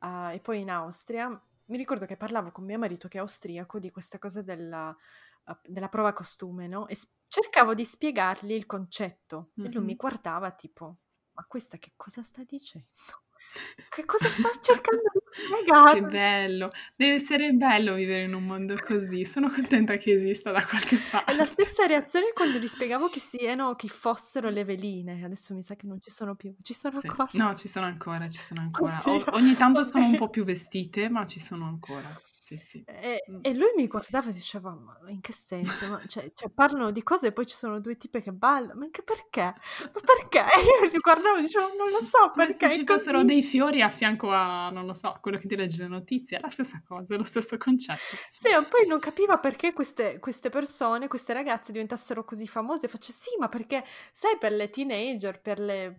uh, e poi in Austria, mi ricordo che parlavo con mio marito che è austriaco di questa cosa della, uh, della prova costume, no? E s- cercavo di spiegargli il concetto mm-hmm. e lui mi guardava tipo, ma questa che cosa sta dicendo? Che cosa sta cercando di Che bello, deve essere bello vivere in un mondo così. Sono contenta che esista da qualche parte. È la stessa reazione quando gli spiegavo che siano, chi fossero le veline. Adesso mi sa che non ci sono più. Ci sono sì. ancora? No, ci sono ancora, ci sono ancora. O- ogni tanto sono un po' più vestite, ma ci sono ancora sì, sì. E, mm. e, lui mi guardava e diceva: Ma in che senso? Ma, cioè, cioè, parlano di cose e poi ci sono due tipe che ballano. Ma anche perché? Ma perché? E io mi guardavo e dicevo: Non lo so perché. Se ci fossero dei fiori a fianco a, non lo so, quello che ti legge le notizie, è la stessa cosa, è lo stesso concetto. Sì, ma poi non capiva perché queste, queste persone, queste ragazze diventassero così famose. Faccio sì, ma perché, sai, per le teenager, per le.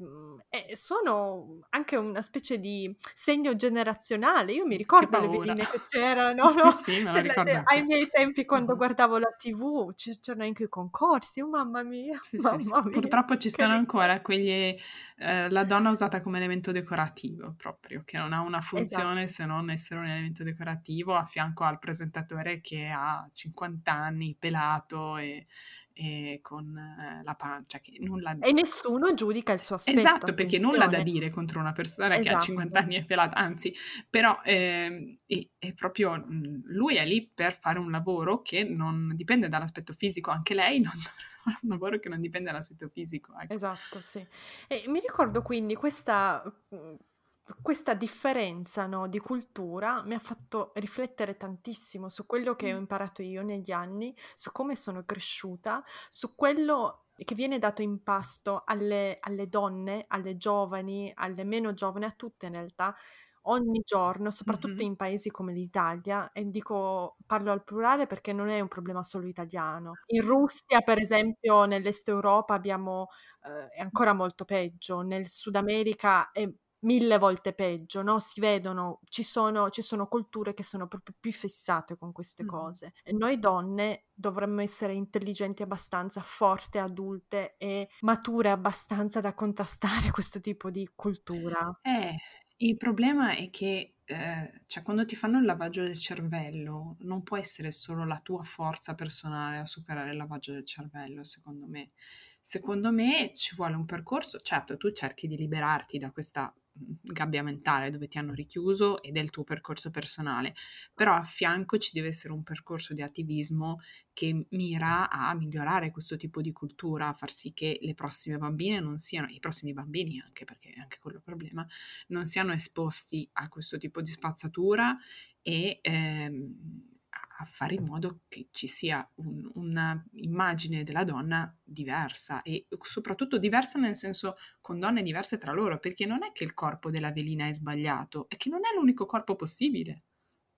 Eh, sono anche una specie di segno generazionale. Io mi ricordo le veline che c'erano no, no, sì, sì, ricordo. ai miei tempi quando guardavo la tv c'erano anche i concorsi, oh mamma mia, sì, mamma mia. Purtroppo ci sono ancora quelli, eh, la donna usata come elemento decorativo proprio, che non ha una funzione esatto. se non essere un elemento decorativo a fianco al presentatore che ha 50 anni, pelato e e con eh, la pancia che nulla e nessuno giudica il suo aspetto esatto perché nulla da dire contro una persona esatto. che ha 50 esatto. anni e pelata anzi però eh, è, è, proprio mm, lui è lì per fare un lavoro che non dipende dall'aspetto fisico anche lei non fare un lavoro che non dipende dall'aspetto fisico ecco. esatto sì e mi ricordo quindi questa mm, questa differenza, no, di cultura mi ha fatto riflettere tantissimo su quello che ho imparato io negli anni, su come sono cresciuta, su quello che viene dato in pasto alle, alle donne, alle giovani, alle meno giovani, a tutte in realtà, ogni giorno, soprattutto mm-hmm. in paesi come l'Italia, e dico parlo al plurale perché non è un problema solo italiano. In Russia, per esempio, nell'Est Europa abbiamo eh, è ancora molto peggio, nel Sud America è mille volte peggio, no? Si vedono, ci sono, ci sono culture che sono proprio più fissate con queste mm. cose. E noi donne dovremmo essere intelligenti abbastanza, forti, adulte e mature abbastanza da contrastare questo tipo di cultura. Eh, il problema è che eh, cioè, quando ti fanno il lavaggio del cervello, non può essere solo la tua forza personale a superare il lavaggio del cervello, secondo me. Secondo me ci vuole un percorso, certo, tu cerchi di liberarti da questa gabbia mentale dove ti hanno richiuso ed è il tuo percorso personale, però a fianco ci deve essere un percorso di attivismo che mira a migliorare questo tipo di cultura, a far sì che le prossime bambine non siano, i prossimi bambini anche perché è anche quello il problema, non siano esposti a questo tipo di spazzatura e ehm, a fare in modo che ci sia un, un'immagine della donna diversa e soprattutto diversa nel senso con donne diverse tra loro, perché non è che il corpo della velina è sbagliato, è che non è l'unico corpo possibile.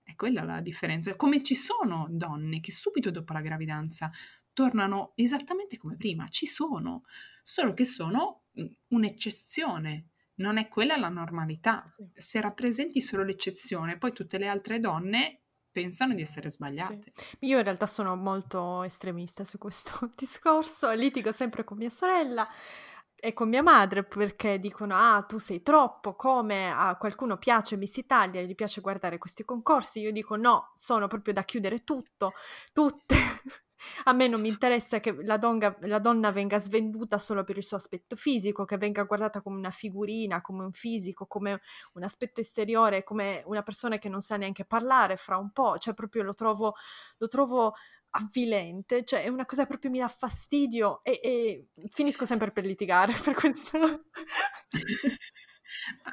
È quella la differenza. Come ci sono donne che subito dopo la gravidanza tornano esattamente come prima, ci sono, solo che sono un'eccezione, non è quella la normalità. Se rappresenti solo l'eccezione, poi tutte le altre donne pensano di essere sbagliate. Sì. Io in realtà sono molto estremista su questo discorso, litigo sempre con mia sorella e con mia madre perché dicono ah tu sei troppo come a qualcuno piace Miss Italia gli piace guardare questi concorsi io dico no sono proprio da chiudere tutto tutte a me non mi interessa che la, donga, la, donna venga svenduta solo per il suo aspetto fisico, che venga guardata come una figurina, come un fisico, come un aspetto esteriore, come una persona che non sa neanche parlare fra un po', cioè proprio lo trovo, lo trovo avvilente, cioè è una cosa che proprio mi dà fastidio e, e finisco sempre per litigare per questo.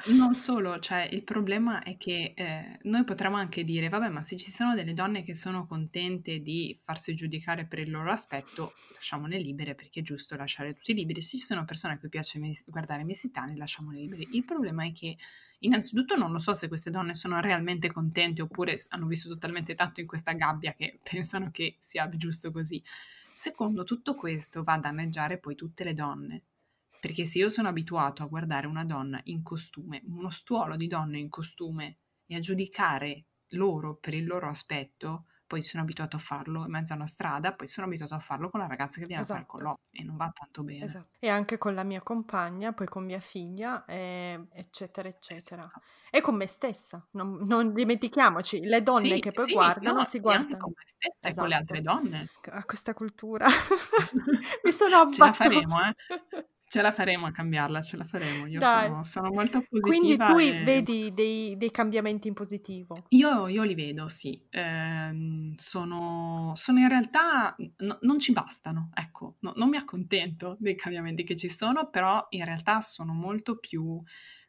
Non solo, cioè il problema è che eh, noi potremmo anche dire, vabbè, ma se ci sono delle donne che sono contente di farsi giudicare per il loro aspetto, lasciamole libere perché è giusto lasciare tutti liberi. Se ci sono persone a cui piace mes- guardare Messitani, lasciamole liberi. Il problema è che innanzitutto non lo so se queste donne sono realmente contente oppure hanno vissuto talmente tanto in questa gabbia che pensano che sia giusto così. Secondo, tutto questo va a danneggiare poi tutte le donne perché se io sono abituato a guardare una donna in costume, uno stuolo di donne in costume e a giudicare loro per il loro aspetto, poi sono abituato a farlo in mezzo a una strada, poi sono abituato a farlo con la ragazza che viene esatto. a fare il colloquio e non va tanto bene. Esatto. E anche con la mia compagna, poi con mia figlia, e, eccetera, eccetera. Esatto. E con me stessa, non, non dimentichiamoci, le donne sì, che poi sì, guardano no, si guardano. con me stessa esatto. e con le altre esatto. donne. A questa cultura. Mi sono abbattuta. Ce la faremo, eh. Ce la faremo a cambiarla, ce la faremo. Io sono, sono, molto positiva. Quindi tu e... vedi dei, dei, cambiamenti in positivo? Io, io li vedo, sì. Eh, sono, sono, in realtà, no, non ci bastano, ecco, no, non mi accontento dei cambiamenti che ci sono, però in realtà sono molto più,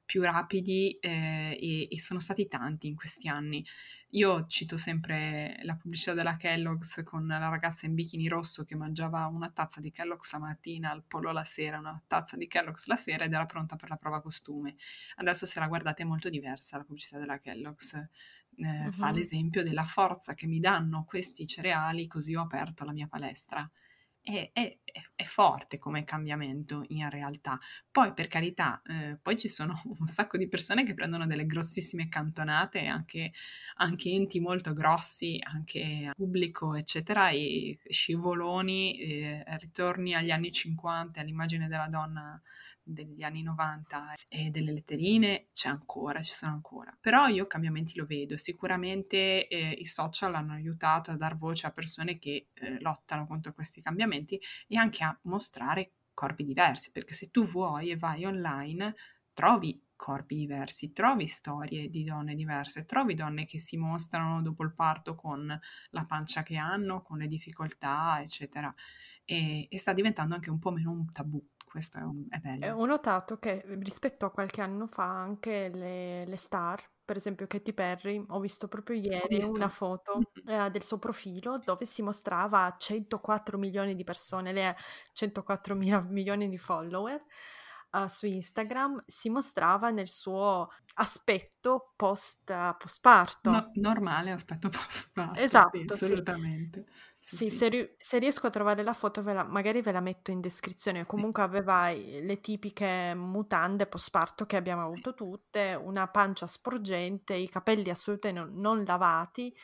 più rapidi eh, e, e sono stati tanti in questi anni. Io cito sempre la pubblicità della Kellogg's con la ragazza in bikini rosso che mangiava una tazza di Kellogg's la mattina, il pollo la sera, una tazza di Kellogg's la sera ed era pronta per la prova costume. Adesso se la guardate è molto diversa la pubblicità della Kellogg's. Eh, uh-huh. Fa l'esempio della forza che mi danno questi cereali così ho aperto la mia palestra è, è, è, forte come cambiamento in realtà. Poi per carità, eh, poi ci sono un sacco di persone che prendono delle grossissime cantonate, anche, anche enti molto grossi, anche pubblico, eccetera, e scivoloni, eh, ritorni agli anni 50, all'immagine della donna degli anni 90 e delle letterine c'è ancora, ci sono ancora. Però io cambiamenti lo vedo. Sicuramente eh, i social hanno aiutato a dar voce a persone che eh, lottano contro questi cambiamenti e anche a mostrare corpi diversi, perché se tu vuoi e vai online trovi corpi diversi, trovi storie di donne diverse, trovi donne che si mostrano dopo il parto con la pancia che hanno, con le difficoltà, eccetera. E, e sta diventando anche un po' meno un tabù questo è, un, è bello. Ho notato che rispetto a qualche anno fa anche le, le star, per esempio Katy Perry, ho visto proprio ieri visto. una foto eh, del suo profilo dove si mostrava a 104 milioni di persone, lei ha 104 mila milioni di follower. Uh, su Instagram si mostrava nel suo aspetto post uh, postparto. No, normale aspetto postparto. Esatto, sì, assolutamente. Sì. Sì, sì. Se, ri- se, riesco a trovare la foto, ve la- magari ve la metto in descrizione. Comunque aveva le tipiche mutande post-parto che abbiamo avuto tutte, una pancia sporgente, i capelli assolutamente non, non lavati,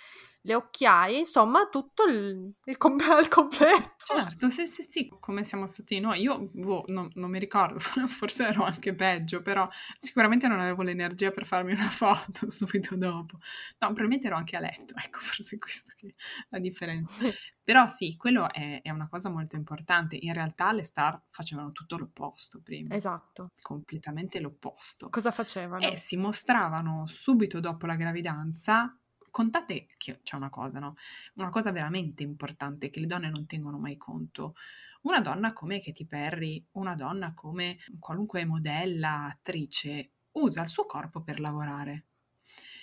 le occhiaie, insomma tutto il, il, com- il completo. Certo, sì, sì, sì, come siamo stati noi. Io boh, non, non, mi ricordo, forse ero anche peggio, però sicuramente non avevo l'energia per farmi una foto subito dopo. No, probabilmente ero anche a letto, ecco, forse è questa è la differenza. Però sì, quello è, è, una cosa molto importante. In realtà le star facevano tutto l'opposto prima. Esatto. Completamente l'opposto. Cosa facevano? E si mostravano subito dopo la gravidanza contate che c'è una cosa, no? Una cosa veramente importante che le donne non tengono mai conto. Una donna come Katy Perry, una donna come qualunque modella, attrice, usa il suo corpo per lavorare.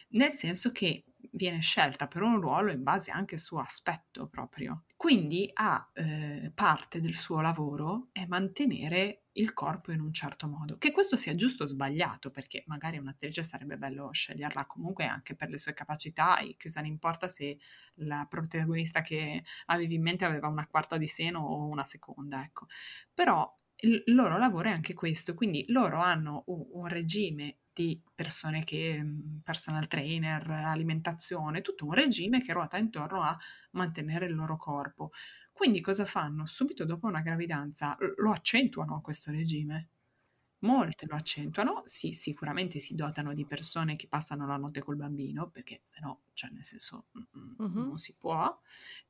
Nel senso che viene scelta per un ruolo in base anche al suo aspetto proprio. Quindi ha eh, parte del suo lavoro è mantenere il corpo in un certo modo. Che questo sia giusto o sbagliato, perché magari un'attrice sarebbe bello sceglierla comunque anche per le sue capacità e che se ne importa se la protagonista che avevi in mente aveva una quarta di seno o una seconda, ecco. Però il loro lavoro è anche questo, quindi loro hanno un regime di persone che, mhmm, personal trainer, alimentazione, tutto un regime che ruota intorno a mantenere il loro corpo. Quindi cosa fanno? Subito dopo una gravidanza lo accentuano questo regime. Molte lo accentuano, sì, sicuramente si dotano di persone che passano la notte col bambino, perché se no, cioè nel senso, mm-hmm. non si può,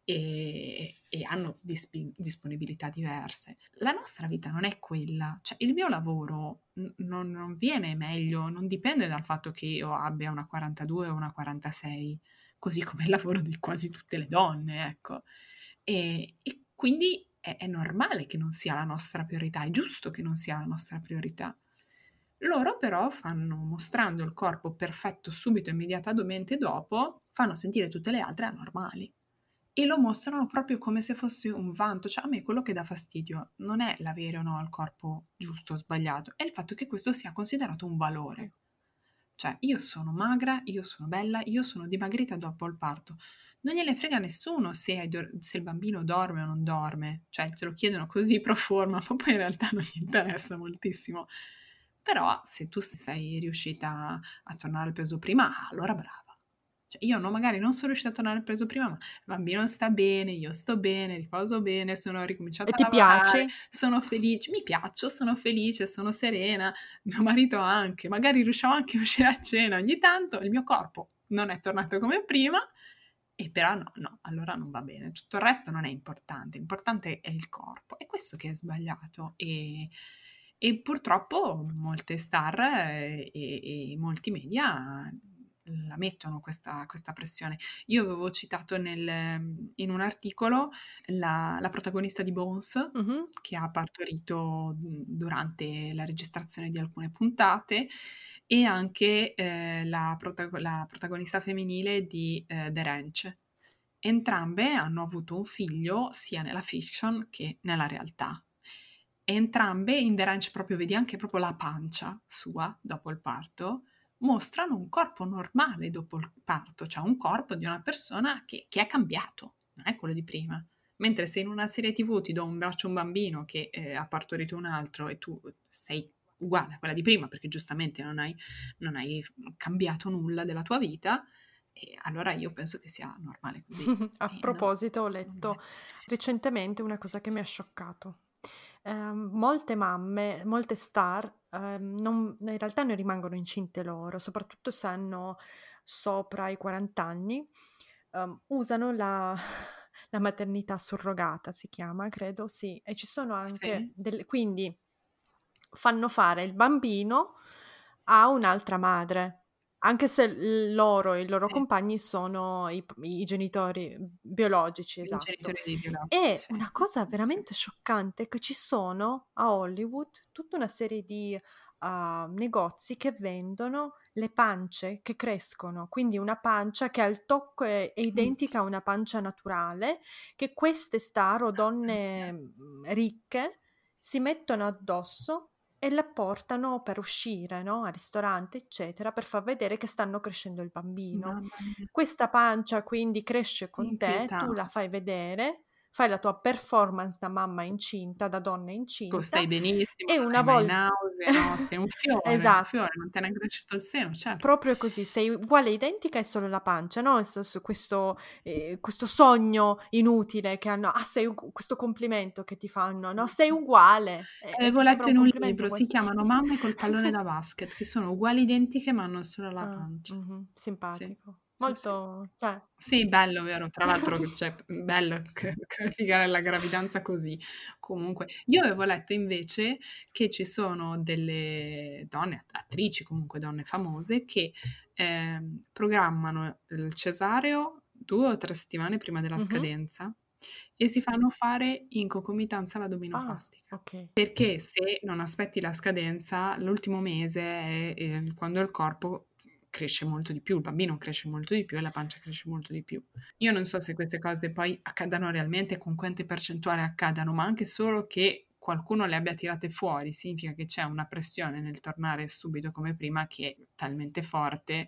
e, e hanno disp- disponibilità diverse. La nostra vita non è quella, cioè il mio lavoro n- non, non, viene meglio, non dipende dal fatto che io abbia una 42 o una 46, così come il lavoro di quasi tutte le donne, ecco. E, e quindi è, è normale che non sia la nostra priorità, è giusto che non sia la nostra priorità. Loro però fanno, mostrando il corpo perfetto subito, immediatamente dopo, fanno sentire tutte le altre anormali e lo mostrano proprio come se fosse un vanto. Cioè a me quello che dà fastidio non è l'avere o no il corpo giusto o sbagliato, è il fatto che questo sia considerato un valore. Cioè io sono magra, io sono bella, io sono dimagrita dopo il parto non gliene frega nessuno se, se, il bambino dorme o non dorme, cioè te lo chiedono così pro forma, ma poi in realtà non gli interessa moltissimo. Però se tu sei riuscita a tornare al peso prima, allora brava. Cioè, io no, magari non sono riuscita a tornare al peso prima, ma il bambino sta bene, io sto bene, riposo bene, sono ricominciata e a lavorare, piace? sono felice, mi piaccio, sono felice, sono serena, mio marito anche, magari riusciamo anche a uscire a cena ogni tanto, il mio corpo non è tornato come prima, e però no, no, allora non va bene. Tutto il resto non è importante, l'importante è il corpo. È questo che è sbagliato. E, e purtroppo molte star e, e, e, molti media la mettono questa, questa, pressione. Io avevo citato nel, in un articolo la, la protagonista di Bones mm-hmm. che ha partorito durante la registrazione di alcune puntate e anche eh, la, prota- la, protagonista femminile di eh, The Ranch. Entrambe hanno avuto un figlio sia nella fiction che nella realtà. Entrambe in The Ranch proprio vedi anche proprio la pancia sua dopo il parto, mostrano un corpo normale dopo il parto, cioè un corpo di una persona che, che è cambiato, non è quello di prima. Mentre se in una serie tv ti do un braccio a un bambino che eh, ha partorito un altro e tu sei uguale a quella di prima perché giustamente non hai, non hai cambiato nulla della tua vita, e allora io penso che sia normale così. a e proposito, no, ho letto recentemente una cosa che mi ha scioccato. Eh, molte mamme, molte star, eh, non, in realtà non rimangono incinte loro, soprattutto se hanno sopra i 40 anni, um, usano la, la, maternità surrogata, si chiama, credo, sì. E ci sono anche sì. delle... Quindi fanno fare il bambino a un'altra madre, anche se loro e i loro sì. compagni sono i, i genitori biologici, esatto. Genitori biologici, e sì. una cosa veramente scioccante è che ci sono a Hollywood tutta una serie di uh, negozi che vendono le pance che crescono, quindi una pancia che al tocco è, è identica a una pancia naturale, che queste star o donne ricche si mettono addosso e la portano per uscire, no? Al ristorante, eccetera, per far vedere che stanno crescendo il bambino. Questa pancia quindi cresce con te, tu la fai vedere, fai la tua performance da mamma incinta, da donna incinta. Stai benissimo, e una volta... nausea, no? sei un fiore, esatto. un fiore, non ti è cresciuto il seno, certo. Proprio così, sei uguale, identica e solo la pancia, no? Questo, questo, eh, questo sogno inutile che hanno, ah sei questo complimento che ti fanno, no? Sei uguale. Eh, Avevo letto in un libro, questo. si chiamano mamme col pallone da basket, che sono uguali identiche ma hanno solo la ah, pancia. Mm-hmm, simpatico. Sì. Molto, sì, cioè... sì, bello, vero? Tra l'altro, cioè, bello graficare la gravidanza così. Comunque, io avevo letto invece che ci sono delle donne, attrici, comunque donne famose, che eh, programmano il cesareo due o tre settimane prima della mm-hmm. scadenza e si fanno fare in concomitanza l'addominoplastica. Ah, okay. Perché se non aspetti la scadenza, l'ultimo mese è, è quando il corpo cresce molto di più, il bambino cresce molto di più e la pancia cresce molto di più. Io non so se queste cose poi accadano realmente, con quante percentuali accadano, ma anche solo che qualcuno le abbia tirate fuori significa che c'è una pressione nel tornare subito come prima che è talmente forte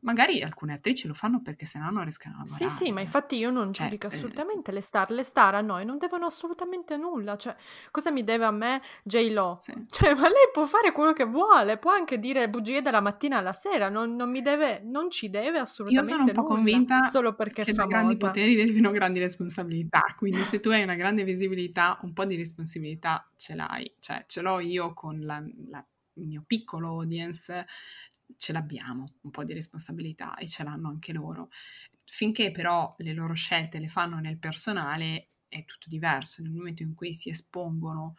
Magari alcune attrici lo fanno perché se no non riescono a lavorare. Sì, sì, ma infatti io non cioè, giudico eh, assolutamente eh, le star. Le star a noi non devono assolutamente nulla. Cioè, cosa mi deve a me J-Lo? Sì. Cioè, ma lei può fare quello che vuole, può anche dire bugie dalla mattina alla sera, non, non mi deve, non ci deve assolutamente nulla. Io sono un po' convinta solo perché che da grandi poteri derivino grandi responsabilità. Quindi se tu hai una grande visibilità, un po' di responsabilità ce l'hai. Cioè, ce l'ho io con la, la il mio piccolo audience ce l'abbiamo un po' di responsabilità e ce l'hanno anche loro. Finché però le loro scelte le fanno nel personale è tutto diverso, nel momento in cui si espongono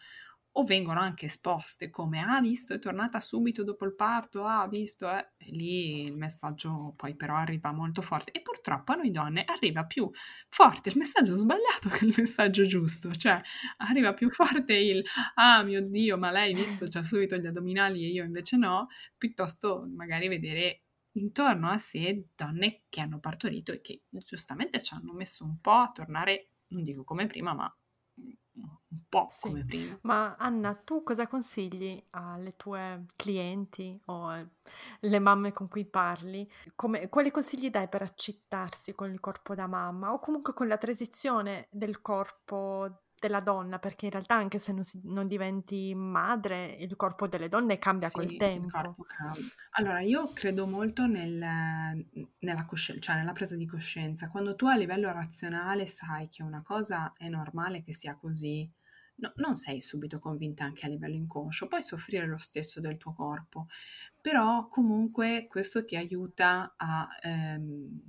o vengono anche esposte come ah visto è tornata subito dopo il parto, ah visto eh. e lì il messaggio poi però arriva molto forte e purtroppo a noi donne arriva più forte il messaggio sbagliato che il messaggio giusto, cioè arriva più forte il ah mio dio ma lei visto c'ha subito gli addominali e io invece no, piuttosto magari vedere intorno a sé donne che hanno partorito e che giustamente ci hanno messo un po' a tornare, non dico come prima, ma un po' sì. come prima. Ma Anna, tu cosa consigli alle tue clienti o alle mamme con cui parli? Come, quali consigli dai per accettarsi con il corpo da mamma o comunque con la transizione del corpo della donna, perché in realtà anche se non, si, non diventi madre, il corpo delle donne cambia sì, col tempo. Allora, io credo molto nel, nella, cosci- cioè nella presa di coscienza. Quando tu a livello razionale sai che una cosa è normale che sia così, no, non sei subito convinta anche a livello inconscio, puoi soffrire lo stesso del tuo corpo, però comunque questo ti aiuta a... Ehm,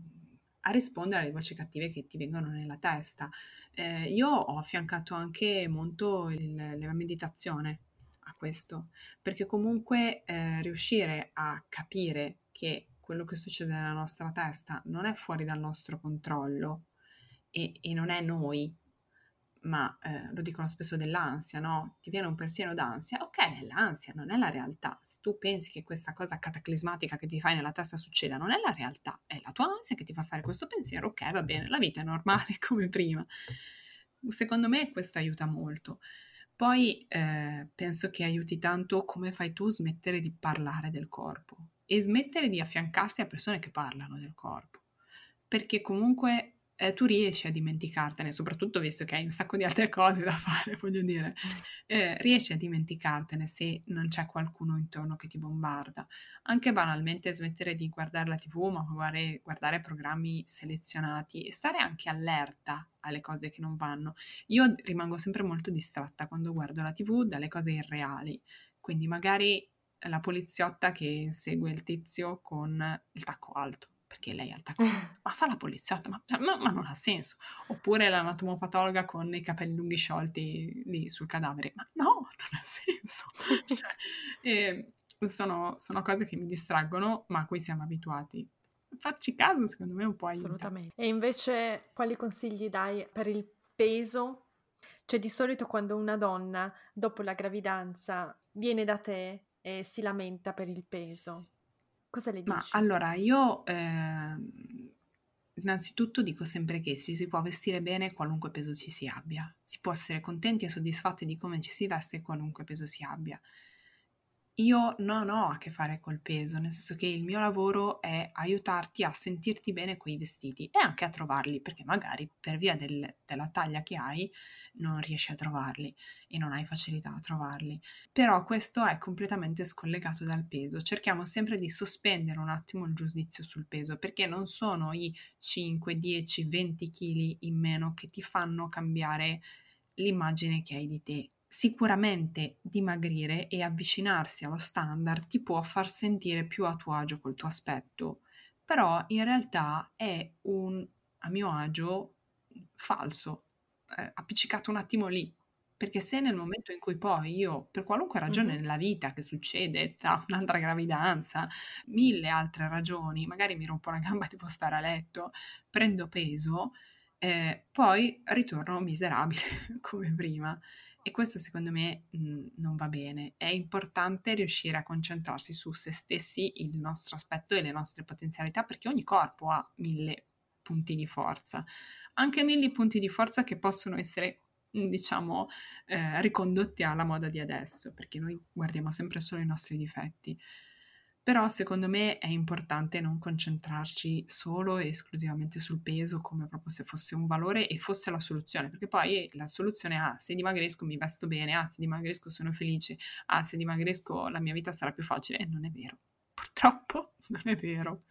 a rispondere alle voci cattive che ti vengono nella testa. Eh, io ho affiancato anche molto il, la meditazione a questo, perché comunque eh, riuscire a capire che quello che succede nella nostra testa non è fuori dal nostro controllo e, e non è noi ma eh, lo dicono spesso dell'ansia, no? Ti viene un pensiero d'ansia, ok, è l'ansia, non è la realtà. Se tu pensi che questa cosa cataclismatica che ti fai nella testa succeda, non è la realtà, è la tua ansia che ti fa fare questo pensiero, ok, va bene, la vita è normale come prima. Secondo me questo aiuta molto. Poi eh, penso che aiuti tanto come fai tu smettere di parlare del corpo e smettere di affiancarsi a persone che parlano del corpo. Perché comunque eh, tu riesci a dimenticartene, soprattutto visto che hai un sacco di altre cose da fare, voglio dire, eh, riesci a dimenticartene se non c'è qualcuno intorno che ti bombarda. Anche banalmente smettere di guardare la tv, ma guardare, guardare programmi selezionati e stare anche allerta alle cose che non vanno. Io rimango sempre molto distratta quando guardo la tv dalle cose irreali, quindi magari la poliziotta che segue il tizio con il tacco alto perché lei ha il tacco, ma fa la poliziotta, ma, cioè, ma, ma, non ha senso. Oppure l'anatomopatologa con i capelli lunghi sciolti lì sul cadavere, ma no, non ha senso. cioè, e sono, sono, cose che mi distraggono, ma a cui siamo abituati. Farci caso, secondo me, un po' aiuta. Assolutamente. E invece, quali consigli dai per il peso? Cioè, di solito quando una donna, dopo la gravidanza, viene da te e si lamenta per il peso, Cosa le dici? Ma allora io eh, innanzitutto dico sempre che ci si può vestire bene qualunque peso ci si abbia, si può essere contenti e soddisfatti di come ci si veste qualunque peso si abbia. Io non ho a che fare col peso, nel senso che il mio lavoro è aiutarti a sentirti bene con i vestiti e anche a trovarli, perché magari per via del, della taglia che hai non riesci a trovarli e non hai facilità a trovarli. Però questo è completamente scollegato dal peso. Cerchiamo sempre di sospendere un attimo il giudizio sul peso, perché non sono i 5, 10, 20 kg in meno che ti fanno cambiare l'immagine che hai di te Sicuramente dimagrire e avvicinarsi allo standard ti può far sentire più a tuo agio col tuo aspetto, però in realtà è un a mio agio falso, eh, appiccicato un attimo lì. Perché se nel momento in cui poi io, per qualunque ragione nella vita che succede, tra un'altra gravidanza, mille altre ragioni, magari mi rompo la gamba e devo stare a letto, prendo peso, eh, poi ritorno miserabile come prima. E questo secondo me mh, mhmm, non va bene. È importante riuscire a concentrarsi su se stessi, il nostro aspetto e le nostre potenzialità, perché ogni corpo ha mille punti di forza, anche mille punti di forza che possono essere mhmm, diciamo eh, ricondotti alla moda di adesso, perché noi guardiamo sempre solo i nostri difetti. Però secondo me è importante non concentrarci solo e esclusivamente sul peso come proprio se fosse un valore e fosse la soluzione, perché poi la soluzione è ah, se dimagrisco mi vesto bene, ah, se dimagrisco sono felice, ah, se dimagrisco la mia vita sarà più facile e non è vero. Purtroppo non è vero.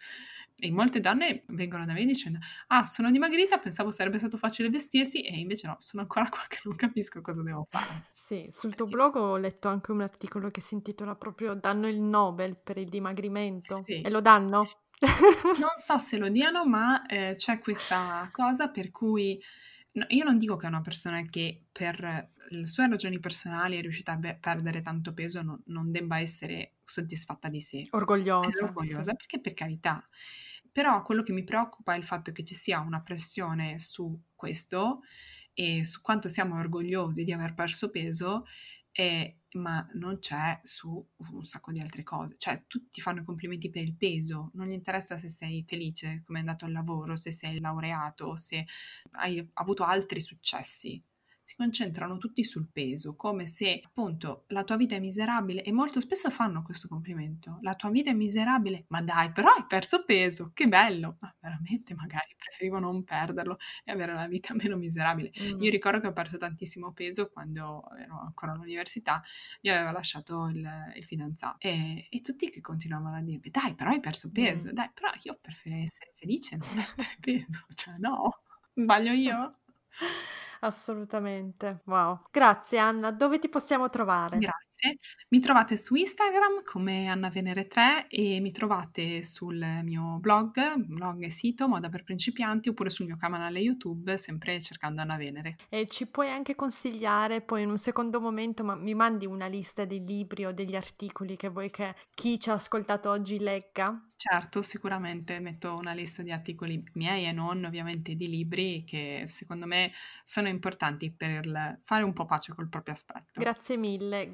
E molte donne vengono da me dicendo: Ah, sono dimagrita, pensavo sarebbe stato facile vestirsi, e invece no, sono ancora qua che non capisco cosa devo fare. Sì, sul tuo blog ho letto anche un articolo che si intitola proprio Danno il Nobel per il dimagrimento. Sì. E lo danno? non so se lo diano, ma eh, c'è questa cosa per cui no, io non dico che è una persona che per le sue ragioni personali è riuscita a be- perdere tanto peso, no, non debba essere soddisfatta di sé. Orgogliosa. orgogliosa, sì. perché per carità però quello che mi preoccupa è il fatto che ci sia una pressione su questo e su quanto siamo orgogliosi di aver perso peso, e, ma non c'è su un sacco di altre cose. Cioè, tutti fanno complimenti per il peso, non gli interessa se sei felice, come è andato al lavoro, se sei laureato, se hai avuto altri successi si concentrano tutti sul peso, come se appunto la tua vita è miserabile e molto spesso fanno questo complimento. La tua vita è miserabile, ma dai, però hai perso peso, che bello! Ma veramente magari preferivo non perderlo e avere una vita meno miserabile. Mm. Io ricordo che ho perso tantissimo peso quando ero ancora all'università, mi aveva lasciato il, il fidanzato e, e, tutti che continuavano a dirmi, dai, però hai perso peso, mm. dai, però io preferirei essere felice e non perdere peso, cioè no, sbaglio io? Assolutamente. Wow. Grazie Anna, dove ti possiamo trovare? Grazie. Mi trovate su Instagram come Anna Venere 3 e mi trovate sul mio blog, blog e sito Moda per principianti oppure sul mio canale YouTube sempre cercando Anna Venere. E ci puoi anche consigliare poi in un secondo momento, ma mi mandi una lista dei libri o degli articoli che vuoi che chi ci ha ascoltato oggi legga? Certo, sicuramente metto una lista di articoli miei e non ovviamente di libri che secondo me sono importanti per fare un po' pace col proprio aspetto. Grazie mille,